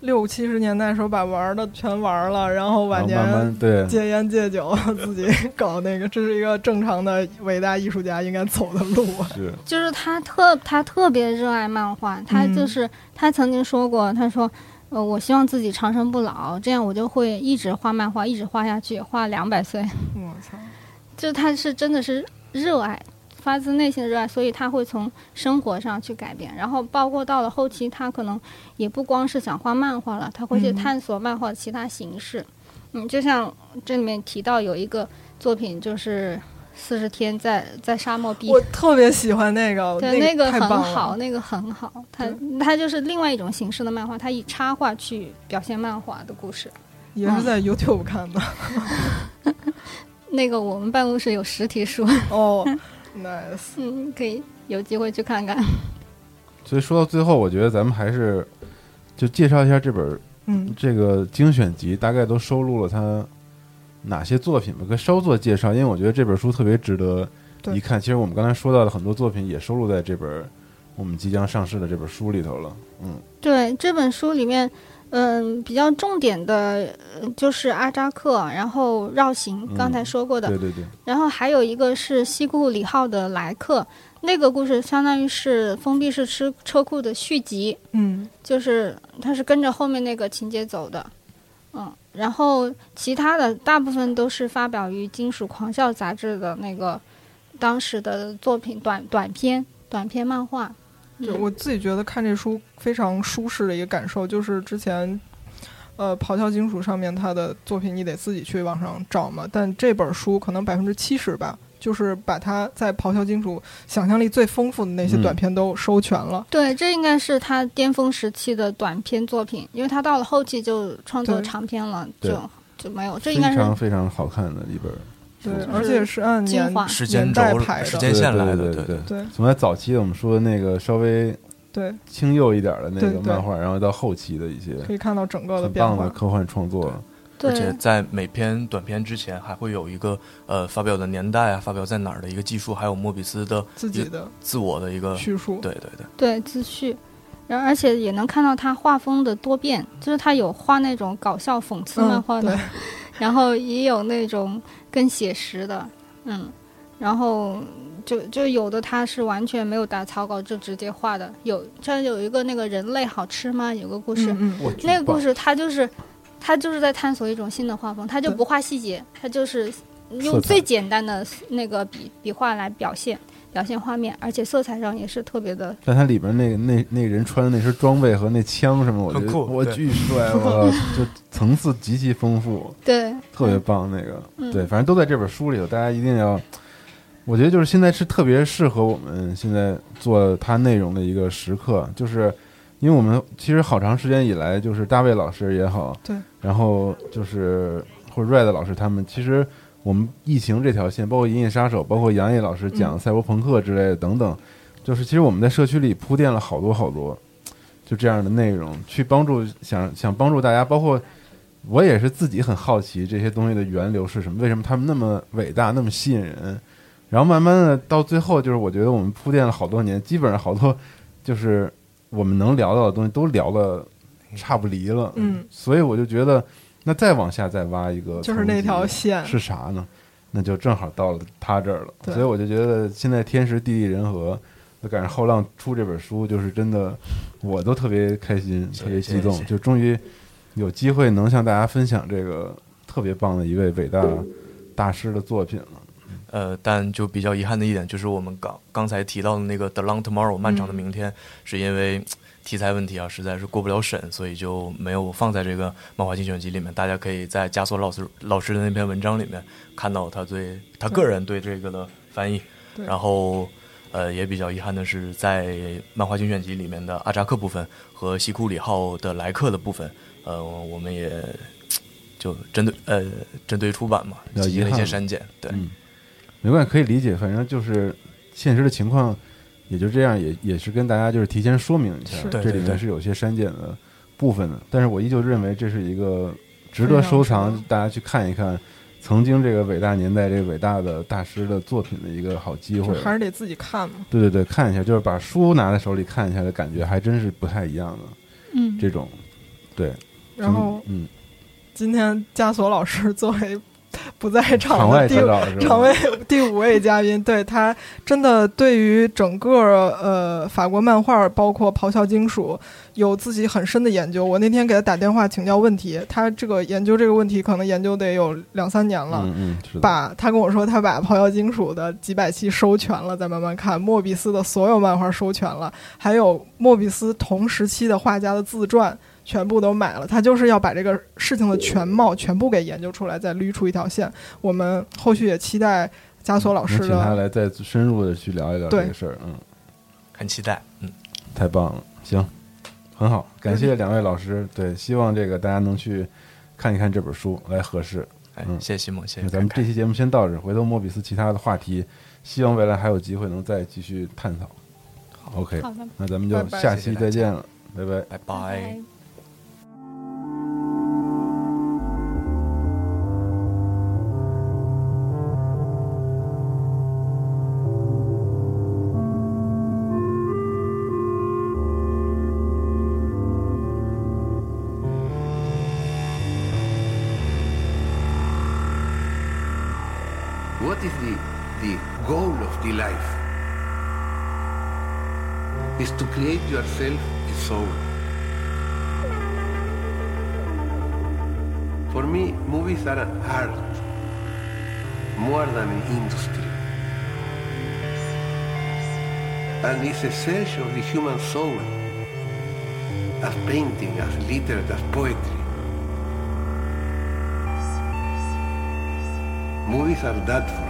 六七十年代时候把玩的全玩了，然后晚年对戒烟戒酒，<laughs> 自己搞那个，这是一个正常的伟大艺术家应该走的路啊。是就是他特他特别热爱漫画，他嗯就是、他曾经说过，他说。呃，我希望自己长生不老，这样我就会一直画漫画，一直画下去，画两百岁。我操！<laughs> 就他是真的是热爱，发自内心的热爱，所以他会从生活上去改变，然后包括到了后期，他可能也不光是想画漫画了，他会去嗯探索漫画的其他形式。嗯就像这里面提到有一个作品，就是四十天在在沙漠避我特别喜欢那个，对，那个很好，那个很好。他他就是另外一种形式的漫画，他以插画去表现漫画的故事。也是在 YouTube 看的。<laughs> 那个我们办公室有实体书，哦，nice，嗯，可以有机会去看看。所以说到最后，我觉得咱们还是就介绍一下这本嗯这个精选集，大概都收录了他哪些作品吧，可以稍作介绍，因为我觉得这本书特别值得一看。其实我们刚才说到的很多作品也收录在这本我们即将上市的这本书里头了。嗯，对这本书里面，嗯，比较重点的呃就是阿扎克，然后绕行，嗯刚才说过的，对对对，然后还有一个是西库里号的来客，那个故事相当于是封闭式车车库的续集，嗯就是它是跟着后面那个情节走的，嗯，然后其他的大部分都是发表于《金属狂笑》杂志的那个当时的作品短短篇短篇漫画。嗯就我自己觉得看这书非常舒适的一个感受，就是之前，呃，咆哮金属上面他的作品你得自己去网上找嘛，但这本书可能百分之七十吧，就是把他在咆哮金属想象力最丰富的那些嗯短片都收全了。对，这应该是他巅峰时期的短篇作品，因为他到了后期就创作长篇了，就就没有。这应该是非常非常好看的一本对而且是按年精华时间轴排的，时间线来的，对对对从他早期的我们说的那个稍微对，清幼一点的那个漫画，然后到后期的一些可以看到整个的很变化。棒的科幻创作。而且在每篇短篇之前还会有一个呃发表的年代啊，发表在哪儿的一个技术，还有莫比斯的自己的自我的一个叙述，对对对，对自序，然后而且也能看到他画风的多变，就是他有画那种搞笑讽刺漫画的，嗯然后也有那种更写实的，嗯，然后就就有的他是完全没有打草稿就直接画的，有像有一个那个人类好吃吗？有个故事，嗯嗯，那个故事他就是他就是在探索一种新的画风，他就不画细节，他就是用最简单的那个笔笔画来表现表现画面，而且色彩上也是特别的但它里边那个那那个人穿的那身装备和那枪什么，我觉得我巨帅，我就层次极其丰富，<laughs> 对特别棒。那个嗯对，反正都在这本书里头，大家一定要。我觉得就是现在是特别适合我们现在做它内容的一个时刻，就是因为我们其实好长时间以来，就是大卫老师也好，对，然后就是或者 Red 老师他们，其实我们疫情这条线，包括《银翼杀手》，包括杨毅老师讲嗯赛博朋克之类的等等，就是其实我们在社区里铺垫了好多好多，就这样的内容，去帮助想想帮助大家，包括我也是自己很好奇这些东西的源流是什么，为什么他们那么伟大，那么吸引人。然后慢慢的到最后，就是我觉得我们铺垫了好多年，基本上好多就是我们能聊到的东西都聊了差不离了。嗯，所以我就觉得，那再往下再挖一个，就是那条线，是啥呢？那就正好到了他这儿了。所以我就觉得现在天时地利人和，就赶上后浪出这本书，就是真的，我都特别开心，特别激动就终于有机会能向大家分享这个特别棒的一位伟大大师的作品了。呃，但就比较遗憾的一点就是我们刚刚才提到的那个《The Long Tomorrow》漫长的明天，是因为题材问题啊，实在是过不了审，所以就没有放在这个漫画精选集里面。大家可以在加索老师老师的那篇文章里面看到他对他个人对这个的翻译。然后，呃，也比较遗憾的是，在漫画精选集里面的阿扎克部分和西库里号的莱克的部分，呃，我们也就针对呃针对出版嘛，进行了一些删减。对。嗯，没关系，可以理解。反正就是现实的情况也就这样，也也是跟大家就是提前说明一下这里面是有些删减的部分的。但是我依旧认为这是一个值得收藏，大家去看一看曾经这个伟大年代这个伟大的大师的作品的一个好机会。还是得自己看嘛。对对对，看一下，就是把书拿在手里看一下的感觉，还真是不太一样的。嗯这种，对，然后嗯，今天加索老师作为不在场的第？场外第五位嘉宾，对他真的对于整个呃法国漫画，包括咆哮金属，有自己很深的研究。我那天给他打电话请教问题，他这个研究这个问题可能研究得有两三年了。嗯嗯，把他跟我说，他把咆哮金属的几百期收全了，再慢慢看莫比斯的所有漫画收全了，还有莫比斯同时期的画家的自传全部都买了他就是要把这个事情的全貌全部给研究出来再捋出一条线。我们后续也期待加索老师的请他来再深入的去聊一聊这个事儿嗯很期待嗯。太棒了行很好感谢两位老师对希望这个大家能去看一看这本书来合适嗯谢谢谢谢咱们这期节目先到这儿回头莫比斯其他的话题希望未来还有机会能再继续探讨。ok 那咱们就下期再见了拜拜。拜拜。create yourself a soul. For me, movies are an art more than an industry. And it's a search of the human soul as painting, as literature, as poetry. Movies are that for